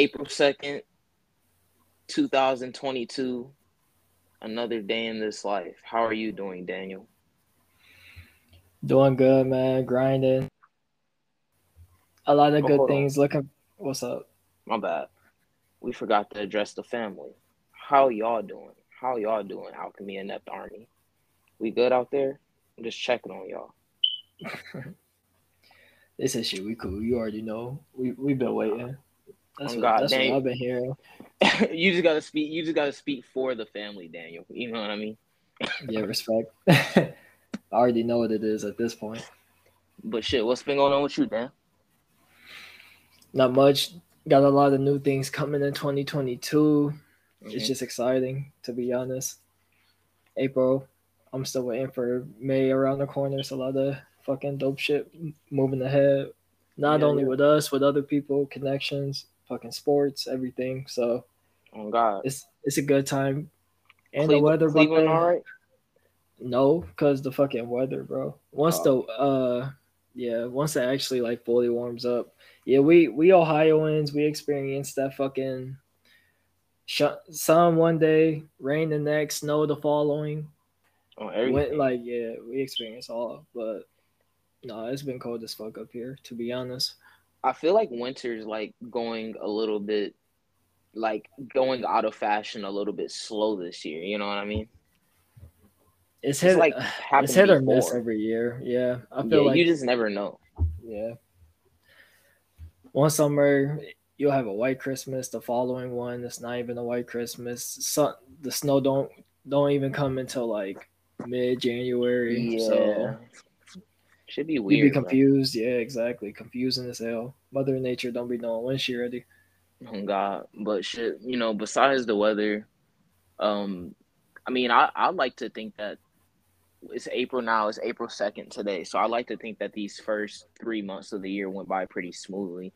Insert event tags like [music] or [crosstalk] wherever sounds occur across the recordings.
April 2nd, 2022. Another day in this life. How are you doing, Daniel? Doing good, man. Grinding. A lot of Oh, good on. things. Looking, what's up? My bad. We forgot to address the family. How y'all doing? How y'all doing, Alchemy Inept Army? We good out there? I'm just checking on y'all. [laughs] This is shit. We cool. You already know. We we've been waiting. That's Oh, what, God that's what I've been hearing. [laughs] you just gotta speak. You just gotta speak for the family, Daniel. You know what I mean? Yeah, respect. [laughs] I already know what it is at this point. But shit, what's been going on with you, Dan? Not much. Got a lot of new things coming in 2022. It's Mhm. just exciting, to be honest. April, I'm still waiting for May around the corner. It's a lot of fucking dope shit moving ahead. Not Yeah, only yeah. with us, with other people, connections, fucking sports, everything. So Oh God, it's it's a good time. And Cleveland, the weather, Cleveland, all right? no, because the fucking weather, bro. Once Oh. the uh yeah, once it actually like fully warms up. Yeah, we we Ohioans, we experienced that fucking sh- sun one day, rain the next, snow the following. On Went, like yeah, we experienced all, but no, it's been cold as fuck up here, to be honest. I feel like winter's like going a little bit, like going out of fashion a little bit slow this year. You know what I mean? It's It's hit like uh, it's happened hit or miss every year. Yeah, I Yeah, feel like you just never know. Yeah. One summer you'll have a white Christmas. The following one, it's not even a white Christmas. Sun, the snow don't don't even come until like mid January. Yeah, So should be weird. you weird. be bro. confused. Yeah, exactly. Confusing as hell. Mother Nature don't be knowing when she ready. Oh God, but shit, you know, besides the weather, um, I mean, I I like to think that it's April now. It's April second today, so I like to think that these first three months of the year went by pretty smoothly.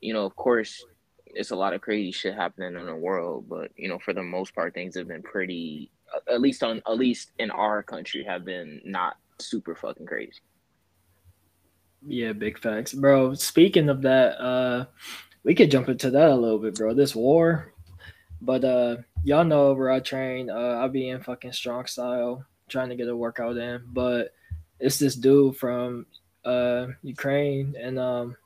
You know, of course, it's a lot of crazy shit happening in the world, but you know, for the most part, things have been pretty. At least on, at least in our country, have been not super fucking crazy. Yeah, big facts, bro. Speaking of that, uh, we could jump into that a little bit, bro. This war, but uh, y'all know where I train. Uh, I be in fucking strong style, trying to get a workout in. But it's this dude from uh Ukraine, and um,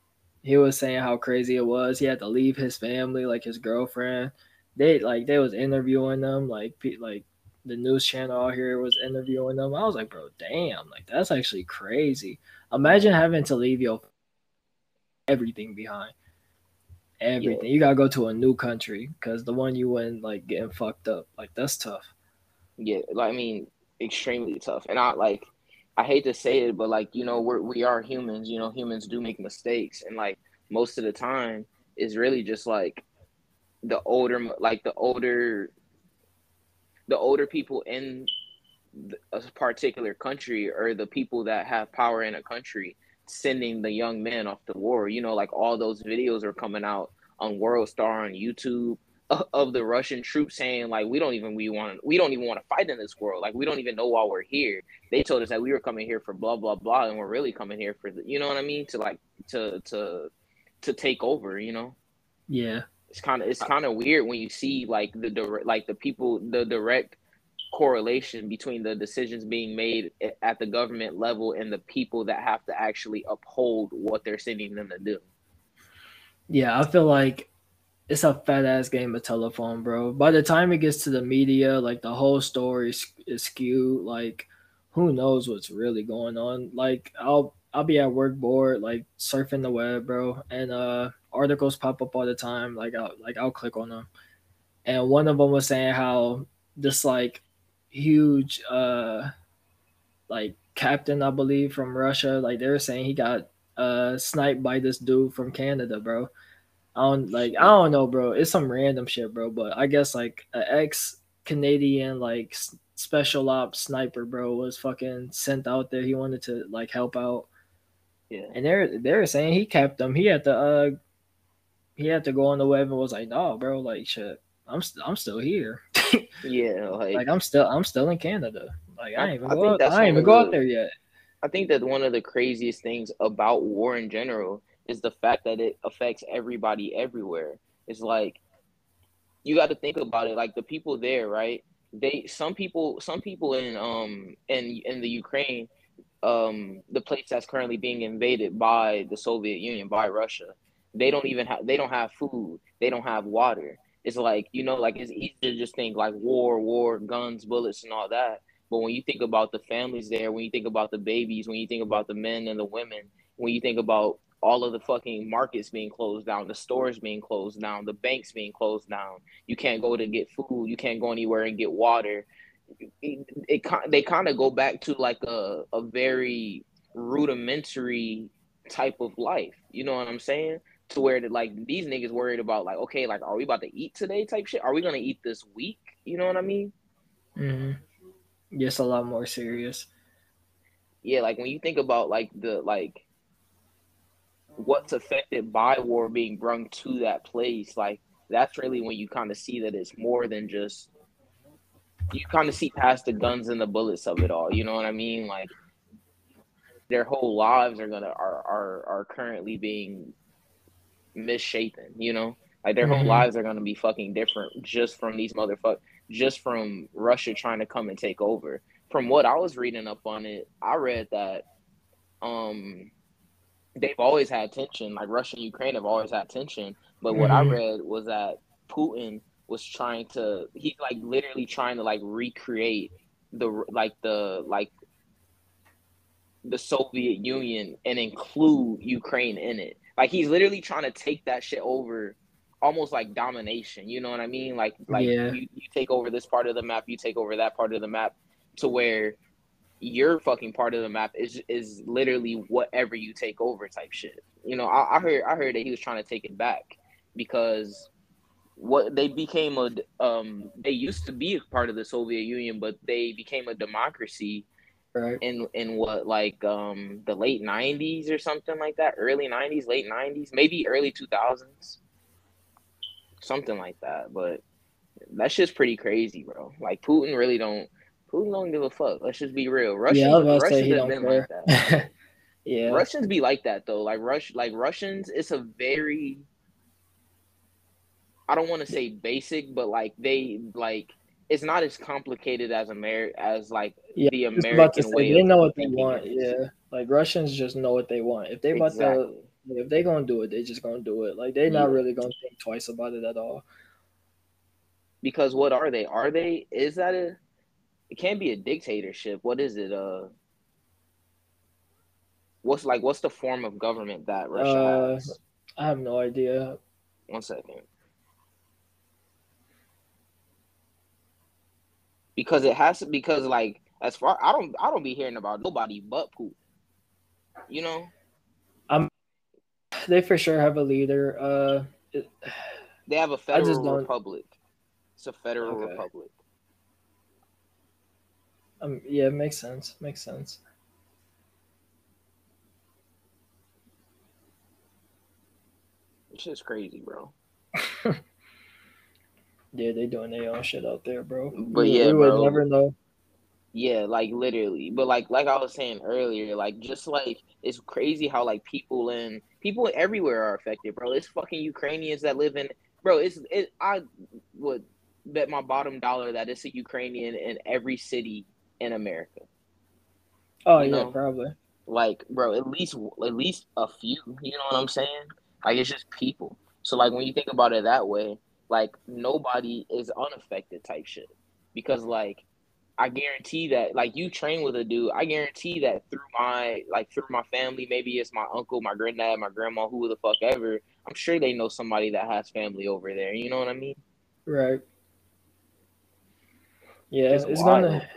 he was saying how crazy it was. He had to leave his family, like his girlfriend. They like they was interviewing them, like like the news channel out here was interviewing them. I was like, bro, damn, like that's actually crazy. Imagine having to leave your everything behind. Everything. You gotta go to a new country because the one you went like getting fucked up. Like that's tough. Yeah, like I mean, extremely tough. And I like, I hate to say it, but like you know, we're we are humans. You know, humans do make mistakes, and like most of the time, is really just like the older, like the older, the older people in a particular country or the people that have power in a country sending the young men off to war. You know, like all those videos are coming out on World Star on YouTube of- the Russian troops saying like we don't even we want we don't even want to fight in this world like we don't even know why we're here. They told us that we were coming here for blah blah blah and we're really coming here for the you know what I mean to like to to to take over. You know Yeah. it's kind of it's kind of weird when you see like the direct like the people the direct correlation between the decisions being made at the government level and the people that have to actually uphold what they're sending them to do. Yeah, I feel like it's a fat ass game of telephone, bro. By the time it gets to the media, like the whole story is, skewed. Like, who knows what's really going on? Like, I'll I'll be at work bored, like surfing the web, bro, and uh, articles pop up all the time. Like, I'll like I'll click on them, and one of them was saying how this like huge uh like captain, I believe, from Russia, like they were saying he got uh sniped by this dude from Canada, bro. I don't like I don't know, bro. It's some random shit, bro. But I guess like an ex Canadian like special ops sniper, bro, was fucking sent out there. He wanted to like help out, Yeah. and they're they're saying he kept him. He had to uh he had to go on the web and was like, no, bro, like shit. I'm st- I'm still here. Yeah, [laughs] like, like I'm still I'm still in Canada. Like I I- ain't even I go out, I even go out there yet. I think that one of the craziest things about war in general is the fact that it affects everybody everywhere. It's like you got to think about it. Like the people there, right? They some people some people in um in in the Ukraine, um the place that's currently being invaded by the Soviet Union by Russia. They don't even have they don't have food. They don't have water. It's like you know like it's easy to just think like war, war, guns, bullets, and all that. But when you think about the families there, when you think about the babies, when you think about the men and the women, when you think about all of the fucking markets being closed down, the stores being closed down, the banks being closed down. You can't go to get food. You can't go anywhere and get water. It, it, it they kind of go back to like a, a very rudimentary type of life. You know what I'm saying? To where that like these niggas worried about like okay like are we about to eat today type shit? Are we gonna eat this week? You know what I mean? Mm-hmm. Yes, a lot more serious. Yeah, like when you think about like the like what's affected by war being brung to that place, like that's really when you kind of see that it's more than just you kind of see past the guns and the bullets of it all. You know what I mean? Like their whole lives are gonna are are are currently being misshapen. You know, like their mm-hmm. whole lives are gonna be fucking different just from these motherfuckers, just from Russia trying to come and take over. From what I was reading up on it, I read that um they've always had tension. Like Russia and Ukraine have always had tension. But what mm-hmm. I read was that Putin was trying to he's like literally trying to like recreate the like the like the Soviet Union and include Ukraine in it. Like he's literally trying to take that shit over almost like domination. You know what I mean? Like like yeah. you, you take over this part of the map, you take over that part of the map to where your fucking part of the map is is literally whatever you take over type shit. You know, I, I heard I heard that he was trying to take it back because what they became a um they used to be a part of the Soviet Union, but they became a democracy right. in in what like um the late nineties or something like that, early nineties, late nineties, maybe early two thousands, something like that. But that's just pretty crazy, bro. Like Putin really don't who don't give a fuck? Let's just be real. Russians, yeah, Russians have been care. like that. [laughs] yeah, Russians be like that though. Like Rush, like Russians, it's a very. I don't want to say basic, but like they like it's not as complicated as Amer as like yeah, the American say, way. They know what they want. Yeah, like Russians just know what they want. If they about exactly. to, if they gonna do it, they just gonna do it. Like they're yeah. not really gonna think twice about it at all. Because what are they? Are they? Is that a? it can't be a dictatorship. What is it? Uh, what's like? What's the form of government that Russia uh, has? I have no idea. One second. Because it has to. Because like, as far I don't, I don't be hearing about nobody but Putin. You know. Um, they for sure have a leader. Uh, it, they have a federal republic. It's a federal okay. republic. Um, yeah, it makes sense. Makes sense. It's just crazy, bro. [laughs] yeah, they doing their own shit out there, bro. But we, yeah, we would never know. Yeah, like literally. But like like I was saying earlier, like just like it's crazy how like people in people everywhere are affected, bro. It's fucking Ukrainians that live in bro, it's it I would bet my bottom dollar that it's a Ukrainian in every city in America. Oh you yeah, know? probably. Like, bro, at least at least a few. You know what I'm saying? Like, it's just people. So, like, when you think about it that way, like nobody is unaffected type shit. Because, like, I guarantee that, like, you train with a dude. I guarantee that through my like through my family, maybe it's my uncle, my granddad, my grandma, who the fuck ever. I'm sure they know somebody that has family over there. You know what I mean? Right. Yeah, it's, it's gonna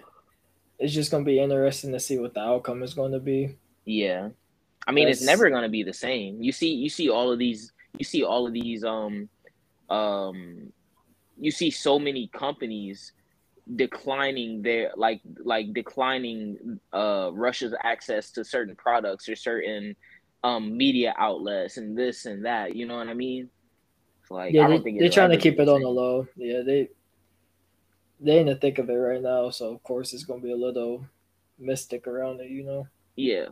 it's just gonna be interesting to see what the outcome is going to be. Yeah, I mean, That's... it's never gonna be the same. You see, you see all of these, you see all of these, um, um, you see so many companies declining their like like declining uh Russia's access to certain products or certain um media outlets and this and that. You know what I mean? like yeah, they, are trying to keep it on the low. Yeah, they they in the thick of it right now, so of course it's gonna be a little mystic around it, you know. Yeah,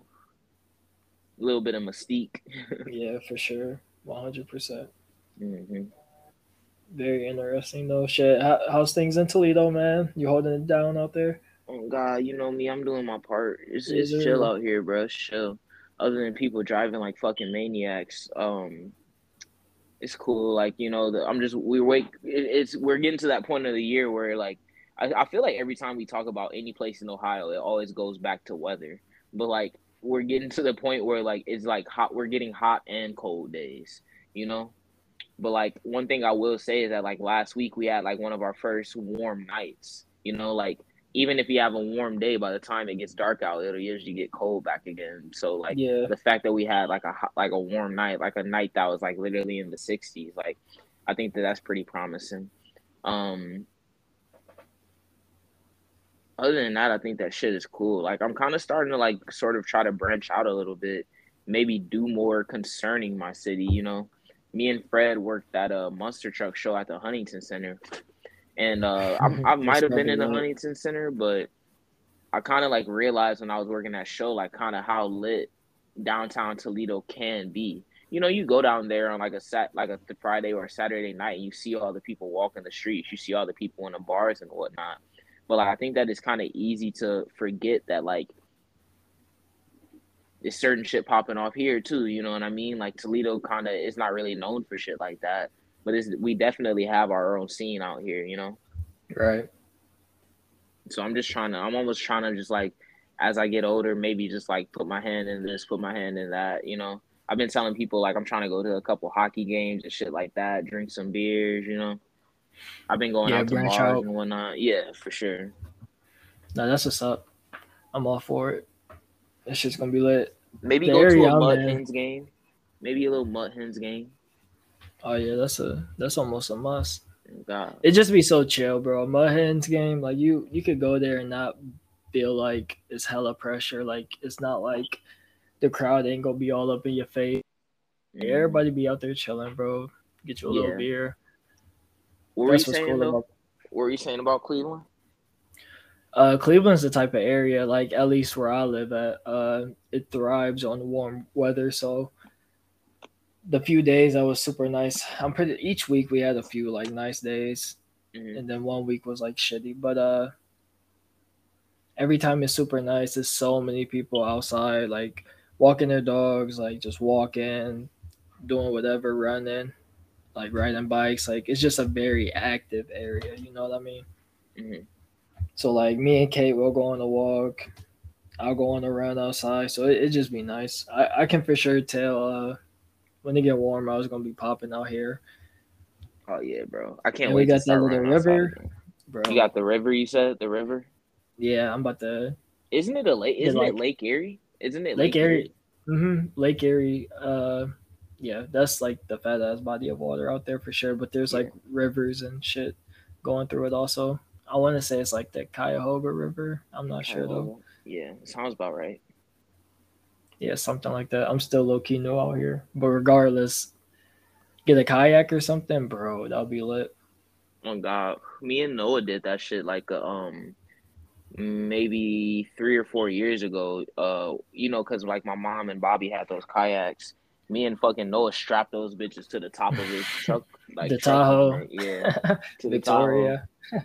a little bit of mystique. [laughs] yeah, for sure, one hundred percent. Very interesting though. Shit, How, how's things in Toledo, man? You holding it down out there? Oh God, you know me. I'm doing my part. It's it's chill out here, bro. It's chill. Other than people driving like fucking maniacs, um, it's cool. Like you know, the, I'm just we wake. It, it's we're getting to that point of the year where like I, I feel like every time we talk about any place in Ohio, it always goes back to weather. But like we're getting to the point where like it's like hot. We're getting hot and cold days. You know. But like one thing I will say is that like last week we had like one of our first warm nights. You know, like even if you have a warm day, by the time it gets dark out, it'll usually get cold back again. So like Yeah. the fact that we had like a hot- like a warm night, like a night that was like literally in the 60s, like I think that that's pretty promising. Um, other than that, I think that shit is cool. Like I'm kind of starting to like sort of try to branch out a little bit, maybe do more concerning my city. You know, me and Fred worked at a monster truck show at the Huntington Center, and uh, [laughs] I, I might have been in the. Huntington Center, but I kind of like realized when I was working that show, like kind of how lit downtown Toledo can be. You know, you go down there on like a sat like a Friday or a Saturday night, and you see all the people walking the streets. You see all the people in the bars and whatnot. But like, I think that it's kind of easy to forget that like there's certain shit popping off here too. You know what I mean? Like Toledo kind of is not really known for shit like that, but it's, we definitely have our own scene out here. You know. Right. So I'm just trying to, I'm almost trying to just like, as I get older, maybe just like put my hand in this, put my hand in that, you know. I've been telling people like I'm trying to go to a couple hockey games and shit like that, drink some beers, you know. I've been going Yeah, out to bars out. and whatnot. Yeah, for sure. No, that's what's up. I'm all for it. That shit's gonna be lit. Maybe The go to a Mud. Hens game. Maybe a little Mud Hens game. Oh yeah, that's a that's almost a must. God. It just be so chill, bro. Mud Hens game, like you you could go there and not feel like it's hella pressure. Like it's not like the crowd ain't gonna be all up in your face. Mhm. Everybody be out there chilling, bro. Get you a Yeah. little beer. What were you saying cool about What were you saying about Cleveland? Uh, Cleveland's the type of area, like at least where I live at, uh, it thrives on warm weather. So the few days that was super nice. I'm pretty each week we had a few like nice days, Mhm. and then one week was like shitty. But uh, every time it's super nice. There's so many people outside, like walking their dogs, like just walking, doing whatever, running, like riding bikes. Like it's just a very active area. You know what I mean? Mhm. So like me and Kate will go on a walk. I'll go on a run outside. So it, it just be nice. I, I can for sure tell uh when it get warm I was gonna be popping out here. Oh yeah, bro. I can't And wait we to got that little outside river. again. Bro. You got the river. You said the river. yeah, I'm about to Isn't it a lake? Isn't like- it Lake Erie? Isn't it Lake Erie. hmm Lake Erie. Uh yeah, that's like the fat ass body of water out there for sure. But there's like rivers and shit going through it also. I want to say it's like the Cuyahoga River. I'm not sure though. Yeah, sounds about right. Yeah, something like that. I'm still low key new out here, but regardless, get a kayak or something, bro. That'll be lit. Oh God, me and Noah did that shit like uh, um maybe three or four years ago. Uh, you know, cause like my mom and Bobby had those kayaks. Me and fucking Noah strapped those bitches to the top of his [laughs] truck, like The truck Tahoe. it. yeah, [laughs] to the Tahoe.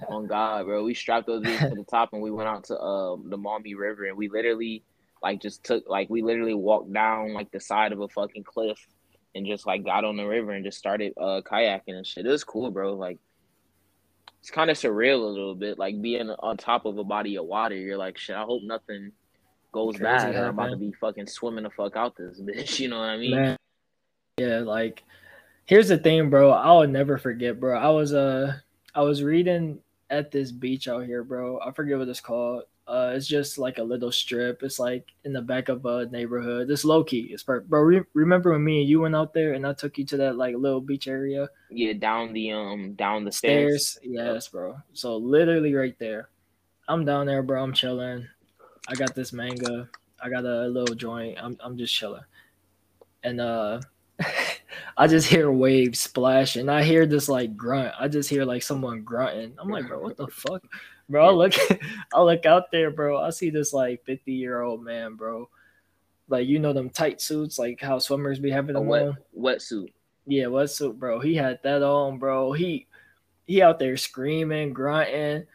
On God, bro, we strapped those to the top and we went out to um the Maumee River and we literally like just took like we literally walked down like the side of a fucking cliff and just like got on the river and just started uh kayaking and shit. It was cool, bro. Like it's kind of surreal a little bit, like being on top of a body of water. You're like, shit. I hope nothing goes bad. I'm about to be fucking swimming the fuck out this [laughs] bitch. You know what I mean? Man. Yeah, like here's the thing, bro. I'll never forget, bro. I was uh I was reading at this beach out here, bro. I forget what it's called. Uh, it's just like a little strip. It's like in the back of a neighborhood. It's low key. It's perfect. Bro, re- remember when me and you went out there and I took you to that like little beach area? Yeah, down the um down the stairs. stairs. Yes, bro. So literally right there. I'm down there, bro. I'm chilling. I got this manga. I got a little joint. I'm I'm just chilling. And uh [laughs] I just hear waves splashing. I hear this like grunt. I just hear like someone grunting. I'm like, bro, what the fuck? Bro, I look [laughs] I look out there, bro. I see this like 50 year old man, bro. Like you know them tight suits, like how swimmers be having A them wet on. wetsuit. Yeah, wetsuit, bro. He had that on, bro. He he out there screaming, grunting.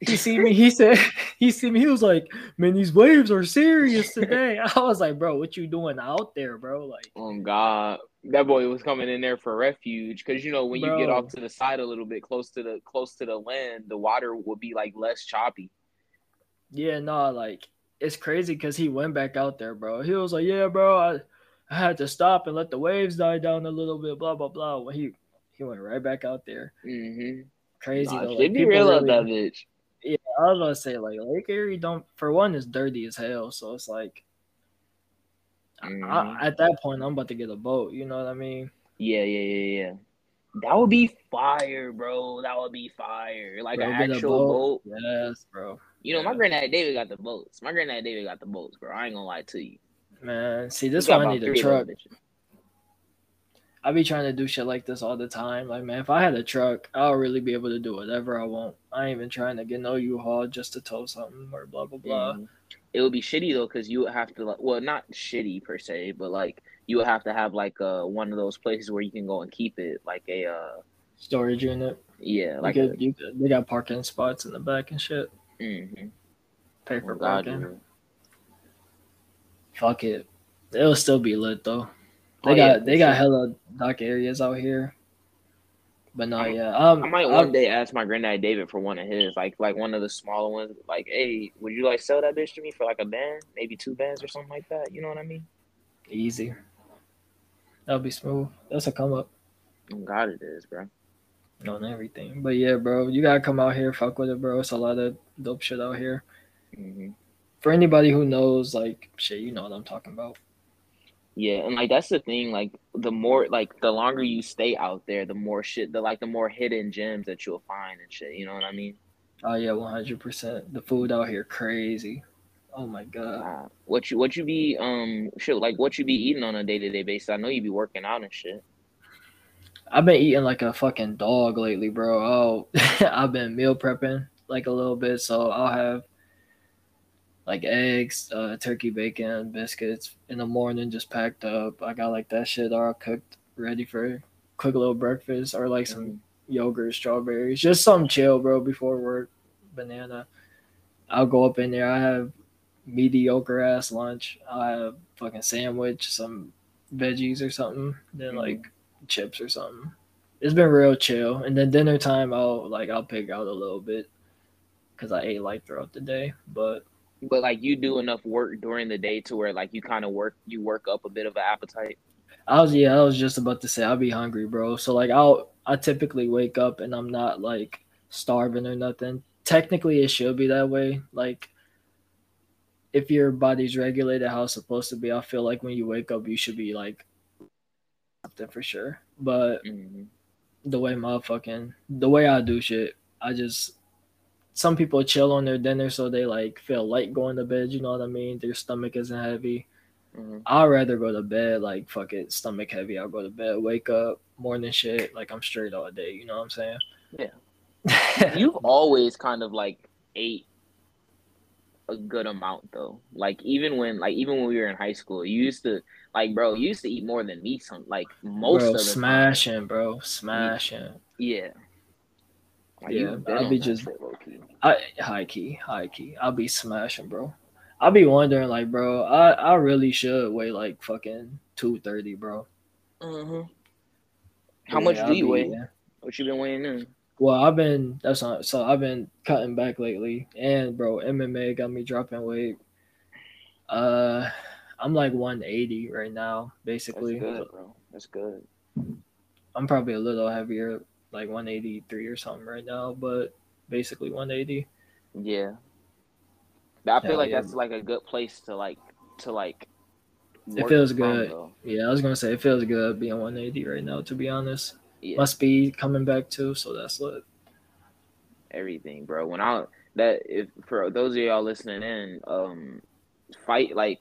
He see me. He said [laughs] he see me. He was like, "Man, these waves are serious today." [laughs] I was like, "Bro, what you doing out there, bro?" Like, oh God, that boy was coming in there for refuge because you know when bro. you get off to the side a little bit, close to the close to the land, the water will be like less choppy. Yeah, no, like it's crazy because he went back out there, bro. He was like, "Yeah, bro, I, I had to stop and let the waves die down a little bit." Blah blah blah. When he he went right back out there. Mm-hmm. Crazy nah, though. Like, be real really, that bitch. Yeah, I was gonna say like Lake Erie don't for one is dirty as hell, so it's like mm-hmm. I, at that point I'm about to get a boat. You know what I mean? Yeah, yeah, yeah, yeah. That would be fire, bro. That would be fire. Like bro, an actual boat. boat. Yes, bro. You know, my granddad David got the boats. My granddad David got the boats, bro. I ain't gonna lie to you. Man, see, this one I need a truck. I be trying to do shit like this all the time. Like, man, if I had a truck, I'll really be able to do whatever I want. I ain't even trying to get no U-Haul just to tow something or blah blah blah. Mm. It would be shitty though, because you would have to like, well, not shitty per se, but like you would have to have like uh one of those places where you can go and keep it, like a uh storage unit. Yeah, like you could, a, you could, they got parking spots in the back and shit. Mm-hmm. Pay for oh, parking. Fuck it, it'll still be lit though. They oh, got yeah, they got hella dock areas out here. But no, yeah. Um, I might one day ask my granddad David for one of his, like like one of the smaller ones. Like, hey, would you like sell that bitch to me for like a band, maybe two bands or something like that? You know what I mean? Easy. That'll be smooth. That's a come up. God, it is, bro. On everything, but yeah, bro, you gotta come out here, fuck with it, bro. It's a lot of dope shit out here. Mm-hmm. For anybody who knows, like, shit, you know what I'm talking about. Yeah, and like that's the thing. Like the more, like the longer you stay out there, the more shit, the like the more hidden gems that you'll find and shit. You know what I mean? Oh yeah, one hundred percent. The food out here crazy. Oh my god. Uh, what you what you be um shit like what you be eating on a day to day basis? I know you be working out and shit. I've been eating like a fucking dog lately, bro. Oh, [laughs] I've been meal prepping like a little bit, so I'll have like eggs, uh, turkey bacon, biscuits in the morning, just packed up. I got like that shit all cooked, ready for quick little breakfast, or like some mm. yogurt, strawberries, just some chill, bro, before work. Banana. I'll go up in there. I have mediocre ass lunch. I have fucking sandwich, some veggies or something, then mm like chips or something. It's been real chill. And then dinner time, I'll like I'll pick out a little bit because I ate light throughout the day, but but like you do enough work during the day to where like you kind of work you work up a bit of an appetite. I was yeah, I was just about to say I'll be hungry, bro. So like I'll I typically wake up and I'm not like starving or nothing. Technically it should be that way. Like if your body's regulated how it's supposed to be, I feel like when you wake up you should be like something for sure. But mm-hmm. the way my fucking the way I do shit, I just some people chill on their dinner so they like feel light going to bed. You know what I mean? Their stomach isn't heavy. Mm-hmm. I'd rather go to bed like fuck it, stomach heavy. I'll go to bed, wake up, morning shit, like I'm straight all day. You know what I'm saying? Yeah. [laughs] You've always kind of like ate a good amount though. Like even when like even when we were in high school, you used to like bro, you used to eat more than me some like most bro, of the smashing, time. bro, smashing. Yeah. Like, yeah, I'll be just I high key, high key. I'll be smashing, bro. I'll be wondering, like, bro, I I really should weigh like fucking two thirty, bro. Mm-hmm. How yeah, much do I'll you be, weigh? Yeah. What you been weighing in? Well, I've been that's not so I've been cutting back lately, and bro, MMA got me dropping weight. Uh, I'm like 180 right now, basically. That's good, bro. That's good. I'm probably a little heavier like 183 or something right now, but basically 180. Yeah. I feel like yeah. that's like a good place to like to like. It feels good. Though. Yeah, I was gonna say it feels good being 180 right now. To be honest, yeah. my speed coming back too, so that's lit. Everything, bro. When I that if for those of y'all listening in, um, fight like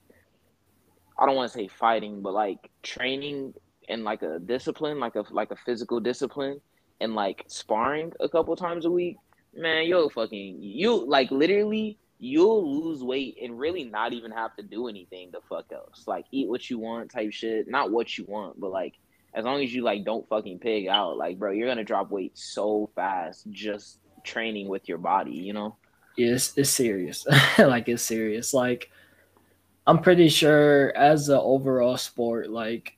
I don't want to say fighting, but like training and like a discipline, like a like a physical discipline and like sparring a couple times a week, man, you'll fucking you like literally you'll lose weight and really not even have to do anything the fuck else. Like eat what you want type shit. Not what you want, but like as long as you like don't fucking pig out, like bro, you're gonna drop weight so fast just training with your body, you know? It's, it's serious. [laughs] like it's serious. Like I'm pretty sure as an overall sport, like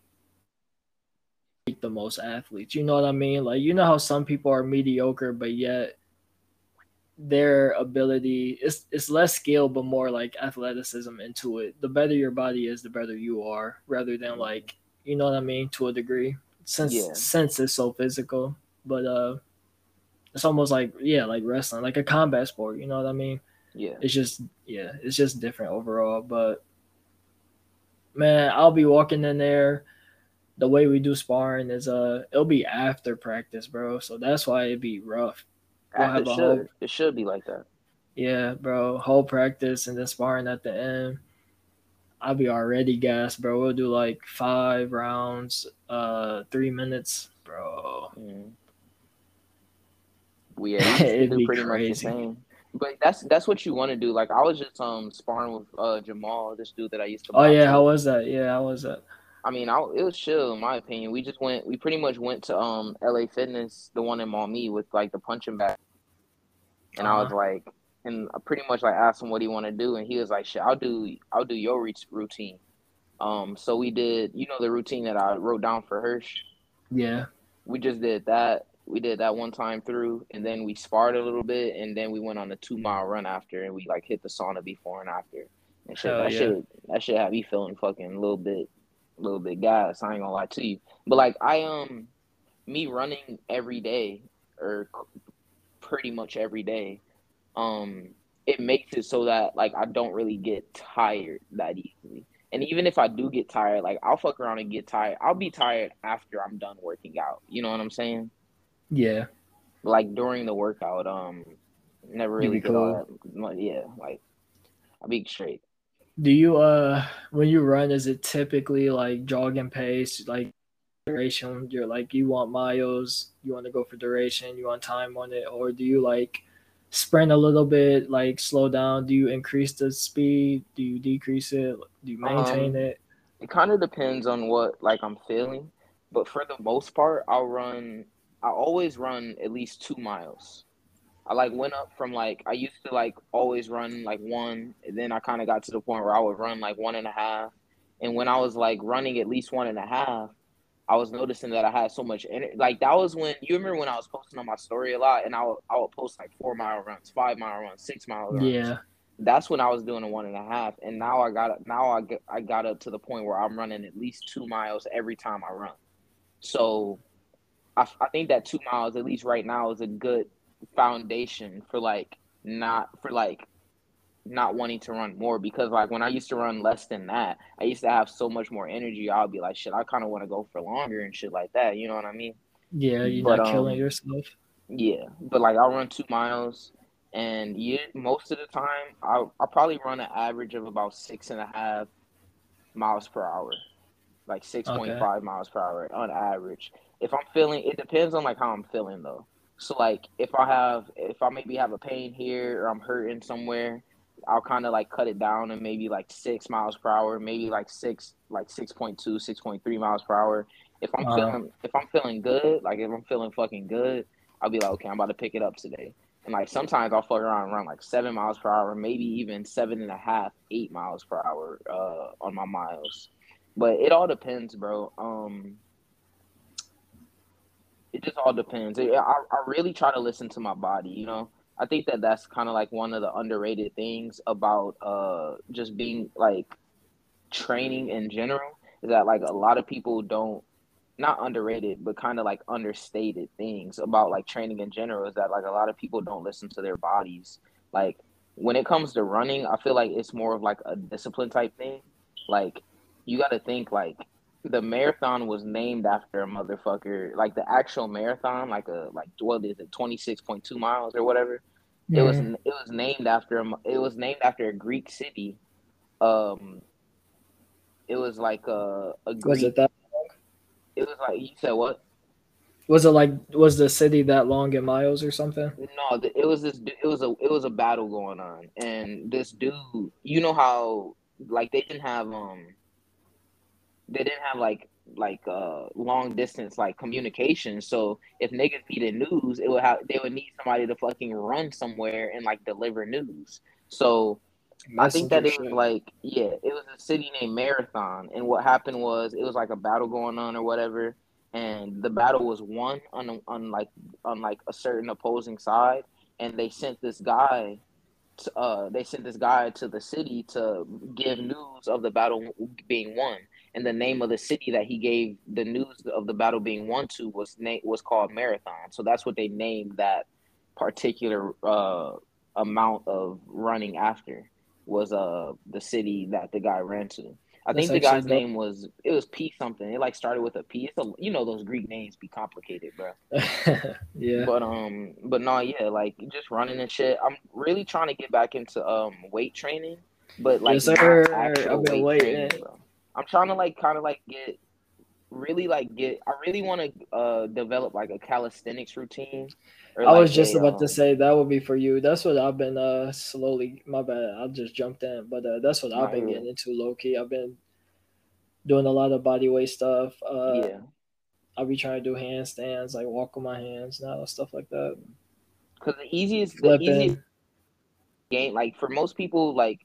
the most athletes. You know what I mean? Like you know how some people are mediocre, but yet their ability is it's less skill but more like athleticism into it. The better your body is, the better you are, rather than like you know what I mean to a degree. Since yeah. since it's so physical, but uh, it's almost like yeah, like wrestling, like a combat sport. You know what I mean? Yeah. It's just yeah, it's just different overall. But man, I'll be walking in there. The way we do sparring is uh, it'll be after practice, bro. So that's why it'd be rough We'll it should. Whole, it should be like that. Yeah, bro. Whole practice and then sparring at the end. I'll be already gassed, bro. We'll do like five rounds, uh, three minutes, bro. Mm. We yeah, [laughs] do pretty crazy. much the same. But that's that's what you want to do. Like I was just um sparring with uh Jamal, this dude that I used to. Oh yeah, with. how was that? Yeah, how was that? I mean, I, it was chill in my opinion. We just went. We pretty much went to um LA Fitness, the one in Maumee, with like the punching bag. And uh-huh. I was uh-huh. like, and I pretty much like asked him what he want to do, and he was like, "Shit, I'll do. I'll do your routine." Um, so we did. You know the routine that I wrote down for Hirsch. Yeah. We just did that. We did that one time through, and then we sparred a little bit, and then we went on a two mile run after, and we like hit the sauna before and after. And shit, that yeah. shit, that shit had me feeling fucking a little bit a little bit gas. I ain't gonna lie to you, but like I um, me running every day or pretty much every day, um, it makes it so that like I don't really get tired that easily. And even if I do get tired, like I'll fuck around and get tired. I'll be tired after I'm done working out. You know what I'm saying? Yeah. Like during the workout, um, never really cool. that. Yeah, like I'll be straight do you uh when you run is it typically like jogging pace like duration. You're like you want miles you want to go for duration you want time on it or do you like sprint a little bit like slow down? Do you increase the speed? Do you decrease it? Do you maintain um, it? it kind of depends on what like i'm feeling but for the most part i'll run i always run at least two miles. I like went up from like I used to like always run like one, and then I kind of got to the point where I would run like one and a half. And when I was like running at least one and a half, I was noticing that I had so much energy. Like that was when you remember when I was posting on my story a lot, and I would, I would post like four mile runs, five mile runs, six mile runs. Yeah, that's when I was doing a one and a half, and now I got now I get, I got up to the point where I'm running at least two miles every time I run. So I, I think that two miles at least right now is a good foundation for like not for like not wanting to run more because like when I used to run less than that, I used to have so much more energy. I'll be like, shit, I kind of want to go for longer and shit like that. You know what I mean? Yeah, you're but, not um, killing yourself. Yeah, but like I'll run two miles, and yeah, most of the time I'll I'll probably run an average of about six and a half miles per hour, like six point okay. five miles per hour on average. If I'm feeling, it depends on like how I'm feeling though. So like if I have if I maybe have a pain here or I'm hurting somewhere, I'll kind of like cut it down and maybe like six miles per hour, maybe like six like 6.2, 6.3 miles per hour. If I'm uh, feeling if I'm feeling good, like if I'm feeling fucking good, I'll be like, okay, I'm about to pick it up today. And like sometimes I'll fuck around and run like seven miles per hour, maybe even seven and a half, eight miles per hour uh, on my miles. But it all depends, bro. Um, it just all depends. I, I really try to listen to my body, you know. I think that that's kind of like one of the underrated things about uh just being like training in general is that like a lot of people don't not underrated but kind of like understated things about like training in general is that like a lot of people don't listen to their bodies. Like when it comes to running i feel like it's more of like a discipline type thing. Like you got to think like the marathon was named after a motherfucker. Like the actual marathon, like a like what is it, twenty six point two miles or whatever. Yeah. It was it was named after it was named after a Greek city. Um, it was like a, a Greek, was it that long? It was like you said what? Was it like was the city that long in miles or something? No, it was this. It was a it was a battle going on, and this dude, you know how like they didn't have um they didn't have like like uh long distance like communication. So if niggas needed news, it would have they would need somebody to fucking run somewhere and like deliver news. So I think that it was like yeah, it was a city named Marathon, and what happened was it was like a battle going on or whatever, and the battle was won on on like on like a certain opposing side, and they sent this guy. To, uh, they sent this guy to the city to give news of the battle being won, and the name of the city that he gave the news of the battle being won to was na- was called Marathon. So that's what they named that particular uh, amount of running after was uh the city that the guy ran to. I That's think the guy's dope. name was it was P something. It like started with a P. It's a you know those Greek names be complicated, bro. [laughs] yeah. But um, but no, yeah, like just running and shit. I'm really trying to get back into um weight training, but like yes, sir. I've been waiting. Training, I'm trying to like kind of like get really like get. I really want to uh develop like a calisthenics routine I like was just a, about um, to say that would be for you. That's what I've been uh slowly. My bad, I just jumped in, but uh, that's what I've been getting into low key. I've been doing a lot of body weight stuff. Uh, yeah, I'll be trying to do handstands, like walk on my hands now, stuff like that. Because the easiest, the easiest gain, like for most people, like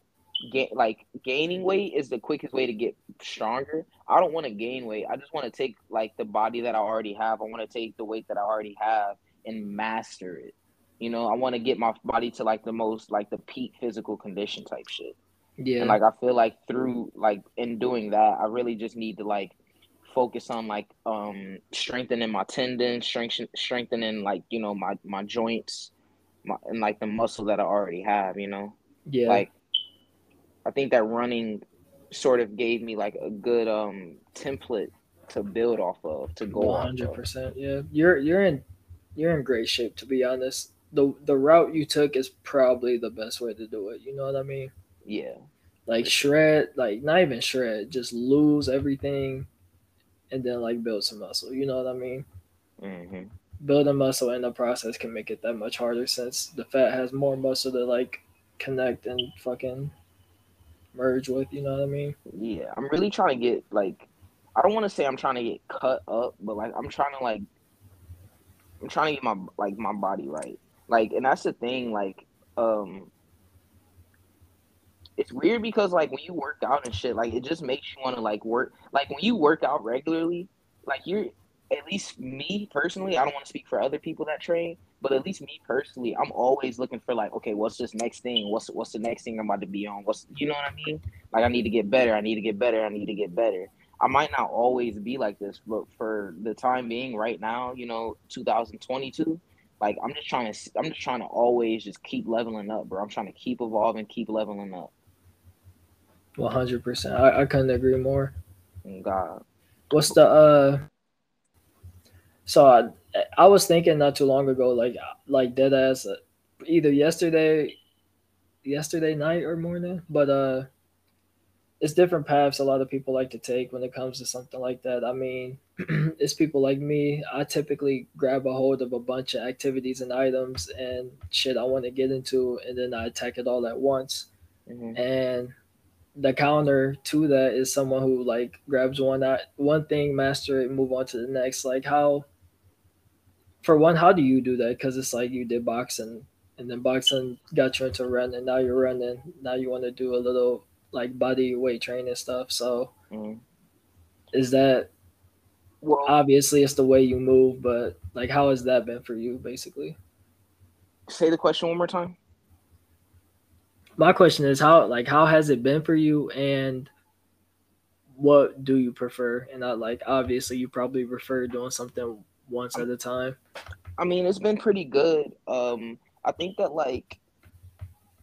get like gaining weight is the quickest way to get stronger. I don't want to gain weight. I just want to take like the body that I already have. I want to take the weight that I already have and master it. You know, I want to get my body to like the most like the peak physical condition type shit. Yeah. And like I feel like through like in doing that, I really just need to like focus on like um strengthening my tendons, strength, strengthening like you know my my joints, my, and like the muscle that I already have. You know. Yeah. Like, I think that running sort of gave me like a good um template to build off of to go 100% yeah you're you're in you're in great shape to be honest. The the route you took is probably the best way to do it. You know what I mean? Yeah. Like shred, like not even shred, just lose everything, and then like build some muscle. You know what I mean? Mm-hmm. Building muscle in the process can make it that much harder since the fat has more muscle to like connect and fucking merge with. You know what I mean? Yeah, I'm really trying to get like, I don't want to say I'm trying to get cut up, but like I'm trying to like I'm trying to get my like my body right. Like, and that's the thing. Like, um, it's weird because like when you work out and shit, like it just makes you want to like work. Like when you work out regularly, like you're at least me personally. I don't want to speak for other people that train, but at least me personally, I'm always looking for like, okay, what's this next thing? What's what's the next thing I'm about to be on? What's you know what I mean? Like I need to get better. I need to get better. I need to get better. I might not always be like this, but for the time being, right now, you know, 2022, like I'm just trying to, I'm just trying to always just keep leveling up, bro. I'm trying to keep evolving, keep leveling up. 100. percent I, I couldn't agree more. God, what's the uh? So I, I was thinking not too long ago, like like dead ass, uh, either yesterday, yesterday night or morning, but uh it's different paths a lot of people like to take when it comes to something like that. I mean, [clears throat] it's people like me. I typically grab a hold of a bunch of activities and items and shit I want to get into, and then I attack it all at once. Mm-hmm. And the counter to that is someone who like grabs one one thing, master it, move on to the next. Like how, for one, how do you do that? Because it's like you did boxing, and then boxing got you into running. Now you're running. Now you want to do a little like body weight training stuff. So mm. is that well obviously it's the way you move, but like how has that been for you basically? Say the question one more time. My question is how like how has it been for you and what do you prefer? And I like obviously you probably prefer doing something once at a time. I mean, it's been pretty good. Um I think that like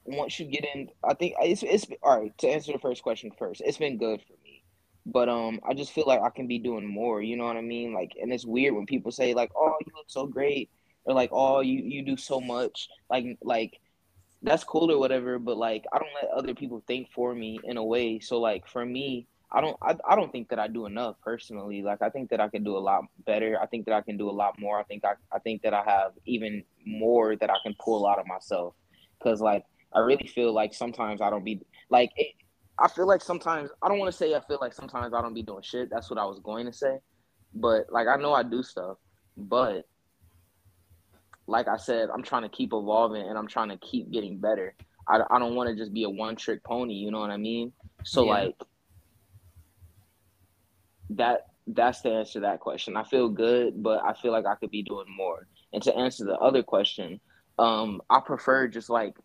once you get in, I think it's it's all right. To answer the first question first, it's been good for me, but um, I just feel like I can be doing more. You know what I mean? Like, and it's weird when people say like, "Oh, you look so great," or like, "Oh, you you do so much." Like like that's cool or whatever, but like I don't let other people think for me in a way. So like for me, I don't I, I don't think that I do enough personally. Like I think that I can do a lot better. I think that I can do a lot more. I think I I think that I have even more that I can pull out of myself. Cause like I really feel like sometimes I don't be like it, I feel like sometimes I don't want to say I feel like sometimes I don't be doing shit. That's what I was going to say, but like I know I do stuff, but like I said, I'm trying to keep evolving and I'm trying to keep getting better. I, I don't want to just be a one trick pony. You know what I mean? So yeah. like that that's the answer to that question. I feel good, but I feel like I could be doing more. And to answer the other question, um, I prefer just like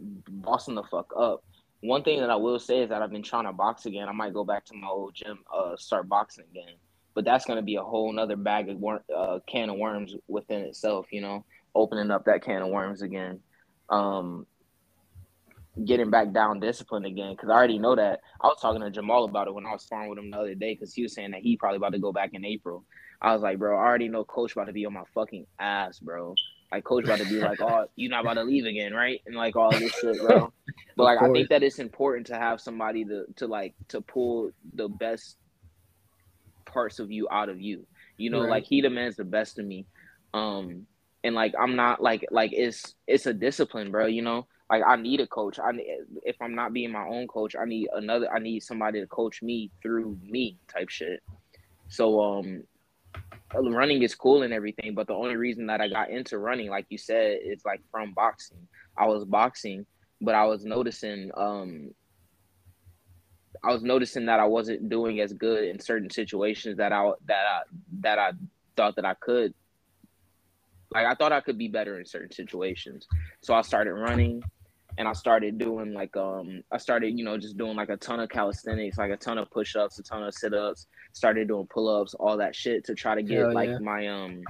bossing the fuck up. One thing that I will say is that I've been trying to box again. I might go back to my old gym, uh, start boxing again. But that's gonna be a whole nother bag of wor- uh, can of worms within itself. You know, opening up that can of worms again. Um, getting back down discipline again because I already know that. I was talking to Jamal about it when I was sparring with him the other day because he was saying that he probably about to go back in April. I was like, bro, I already know coach about to be on my fucking ass, bro. Like coach about to be like, oh, you're not about to leave again, right? And like all this shit, bro. [laughs] But like I think that it's important to have somebody to to like to pull the best parts of you out of you. You know, right. like he demands the best of me. Um and like I'm not like like it's it's a discipline, bro, you know? Like I need a coach. I if I'm not being my own coach, I need another. I need somebody to coach me through me type shit. So um, running is cool and everything, but the only reason that I got into running, like you said, is like from boxing. I was boxing, but I was noticing um, I was noticing that I wasn't doing as good in certain situations that I that I that I thought that I could. Like I thought I could be better in certain situations. So I started running and I started doing like um I started you know just doing like a ton of calisthenics, like a ton of push ups, a ton of sit ups. Started doing pull ups, all that shit to try to get Hell like yeah. my um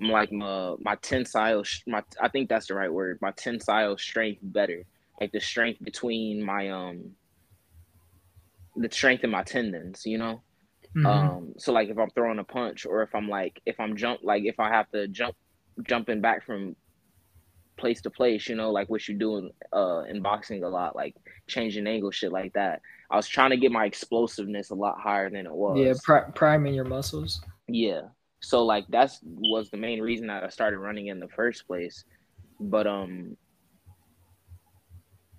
like my my tensile my I think that's the right word my tensile strength better like the strength between my um the strength in my tendons you know mm-hmm. um so like if I'm throwing a punch or if I'm like if I'm jump like if I have to jump jumping back from place to place, you know, like what you're doing uh, in boxing a lot, like changing angle, shit like that. I was trying to get my explosiveness a lot higher than it was. Yeah, pri- priming your muscles. Yeah. So like that's was the main reason that I started running in the first place. But um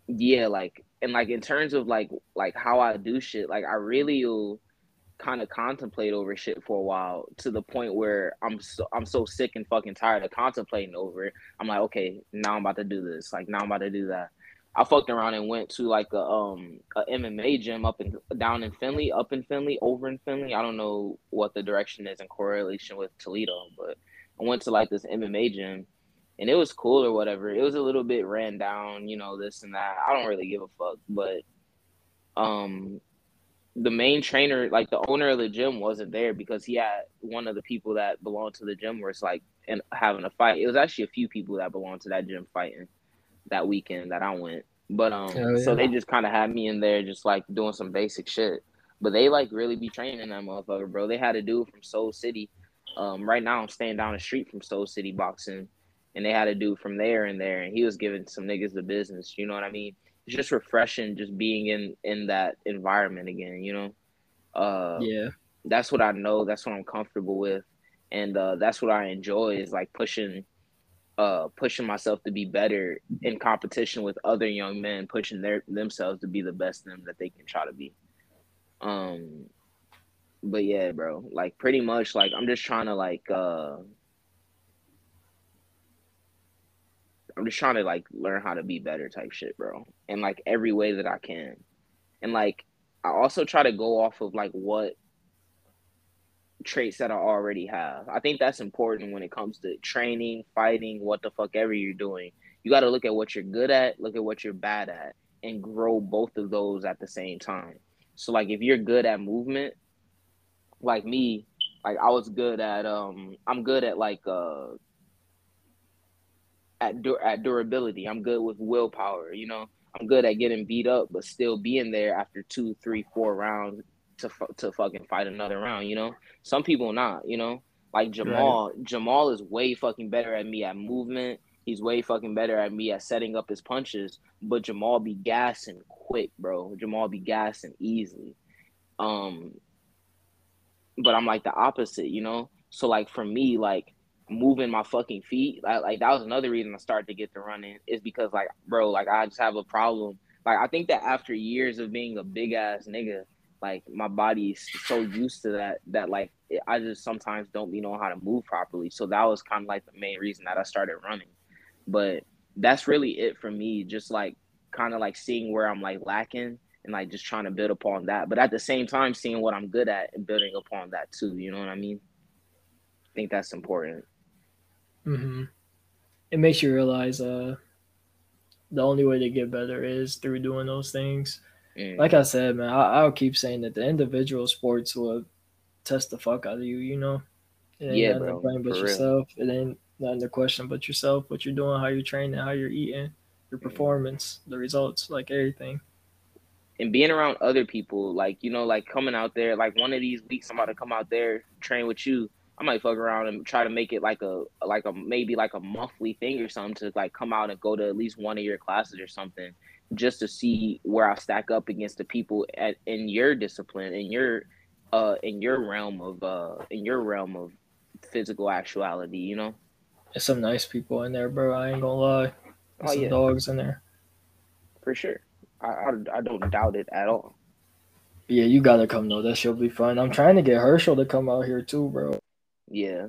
yeah, like and like in terms of like like how I do shit, like I really will kind of contemplate over shit for a while to the point where I'm so I'm so sick and fucking tired of contemplating over it. I'm like, okay, now I'm about to do this. Like now I'm about to do that. I fucked around and went to like a um a MMA gym up in down in Findlay, up in Findlay, over in Findlay. I don't know what the direction is in correlation with Toledo, but I went to like this MMA gym and it was cool or whatever. It was a little bit ran down, you know, this and that. I don't really give a fuck, but um the main trainer, like the owner of the gym, wasn't there because he had one of the people that belonged to the gym was like and having a fight. It was actually a few people that belonged to that gym fighting that weekend that I went. But um, yeah. so they just kind of had me in there, just like doing some basic shit. But they like really be training that motherfucker, bro. They had a dude from Soul City. Um, right now I'm staying down the street from Soul City boxing, and they had a dude from there and there, and he was giving some niggas the business. You know what I mean? It's just refreshing just being in in that environment again you know? Uh yeah. that's what i know that's what i'm comfortable with. And uh that's what i enjoy is like pushing uh pushing myself to be better in competition with other young men pushing their themselves to be the best them that they can try to be. Um but yeah bro like pretty much like i'm just trying to like uh I'm just trying to like learn how to be better type shit, bro. In like every way that I can. And like I also try to go off of like what traits that I already have. I think that's important when it comes to training, fighting, what the fuck ever you're doing. You got to look at what you're good at, look at what you're bad at, and grow both of those at the same time. So like if you're good at movement, like me, like I was good at um I'm good at like uh at dur- at durability. I'm good with willpower. You know, I'm good at getting beat up, but still being there after two, three, four rounds to to fucking fight another round. You know, some people not. You know, like Jamal. Right. Jamal is way fucking better at me at movement. He's way fucking better at me at setting up his punches. But Jamal be gassing quick, bro. Jamal be gassing easily. Um, but I'm like the opposite, you know. So like for me, like moving my fucking feet. Like, like that was another reason I started to get to running is because like bro, like I just have a problem like I think that after years of being a big ass nigga, like my body's so used to that that like I just sometimes don't be know how to move properly. So that was kind of like the main reason that I started running. But that's really it for me. Just like kind of like seeing where I'm like lacking and like just trying to build upon that. But at the same time, seeing what I'm good at and building upon that too. You know what I mean? I think that's important. Mm-hmm. It makes you realize uh the only way to get better is through doing those things. Like I said, man, I, will keep saying that the individual sports will test the fuck out of you. You know, it ain't yeah, bro, but yourself. Real. It ain't nothing to question but yourself, what you're doing, how you're training, how you're eating, your performance, the results, like everything. And being around other people, like you know, like coming out there, like one of these weeks, I'm about to come out there train with you. I might fuck around and try to make it like a like a maybe like a monthly thing or something to like come out and go to at least one of your classes or something just to see where I stack up against the people at in your discipline in your uh in your realm of uh in your realm of physical actuality, you know. There's some nice people in there, bro. I ain't gonna lie. There's oh, some yeah. dogs in there. For sure. I, I I don't doubt it at all. Yeah, you gotta come though. That should be fun. I'm trying to get Herschel to come out here too, bro. Yeah.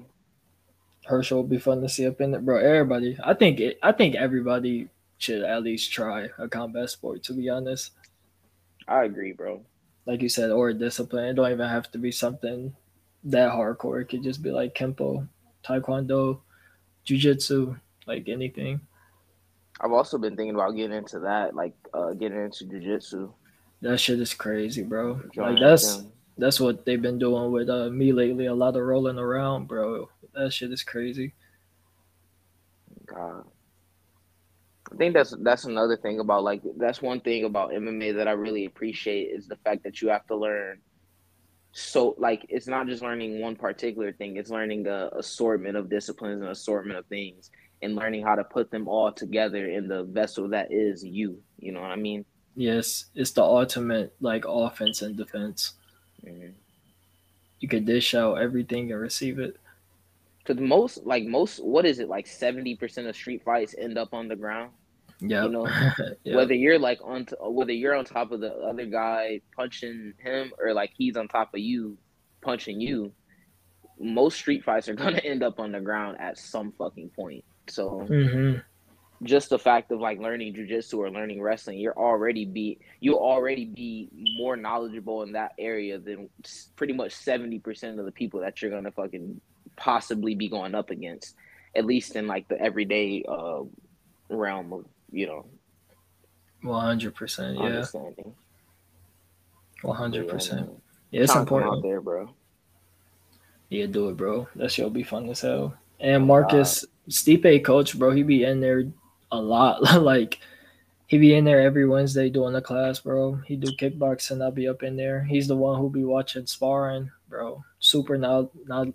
Herschel will be fun to see up in it, bro. Everybody, I think it, I think everybody should at least try a combat sport. To be honest, I agree, bro. Like you said, or a discipline. It don't even have to be something that hardcore. It could just be like kempo, taekwondo, jujitsu, like anything. I've also been thinking about getting into that, like uh, getting into jujitsu. That shit is crazy, bro. like that's that's what they've been doing with uh, me lately. A lot of rolling around, bro. That shit is crazy. God. I think that's that's another thing about like that's one thing about MMA that I really appreciate is the fact that you have to learn so like it's not just learning one particular thing it's learning a assortment of disciplines and assortment of things and learning how to put them all together in the vessel that is you you know what i mean yes it's the ultimate like offense and defense mm-hmm. you could dish out everything and receive it because most like most what is it like 70% of street fights end up on the ground yeah you know [laughs] yep. whether you're like on t- whether you're on top of the other guy punching him or like he's on top of you punching you most street fights are gonna [laughs] end up on the ground at some fucking point so mm-hmm. Just the fact of like learning jujitsu or learning wrestling you're already be you already be more knowledgeable in that area than pretty much 70% of the people that you're gonna fucking possibly be going up against, at least in like the everyday uh, realm of you know. One hundred percent, yeah. One hundred percent. Yeah, it's important out there, bro. Yeah, do it, bro. That shit'll be fun as hell. And Marcus uh, Stipe coach, bro, he be in there a lot. [laughs] like he be in there every Wednesday doing the class, bro. He do kickboxing. I'll be up in there. He's the one who be watching sparring, bro. Super now, now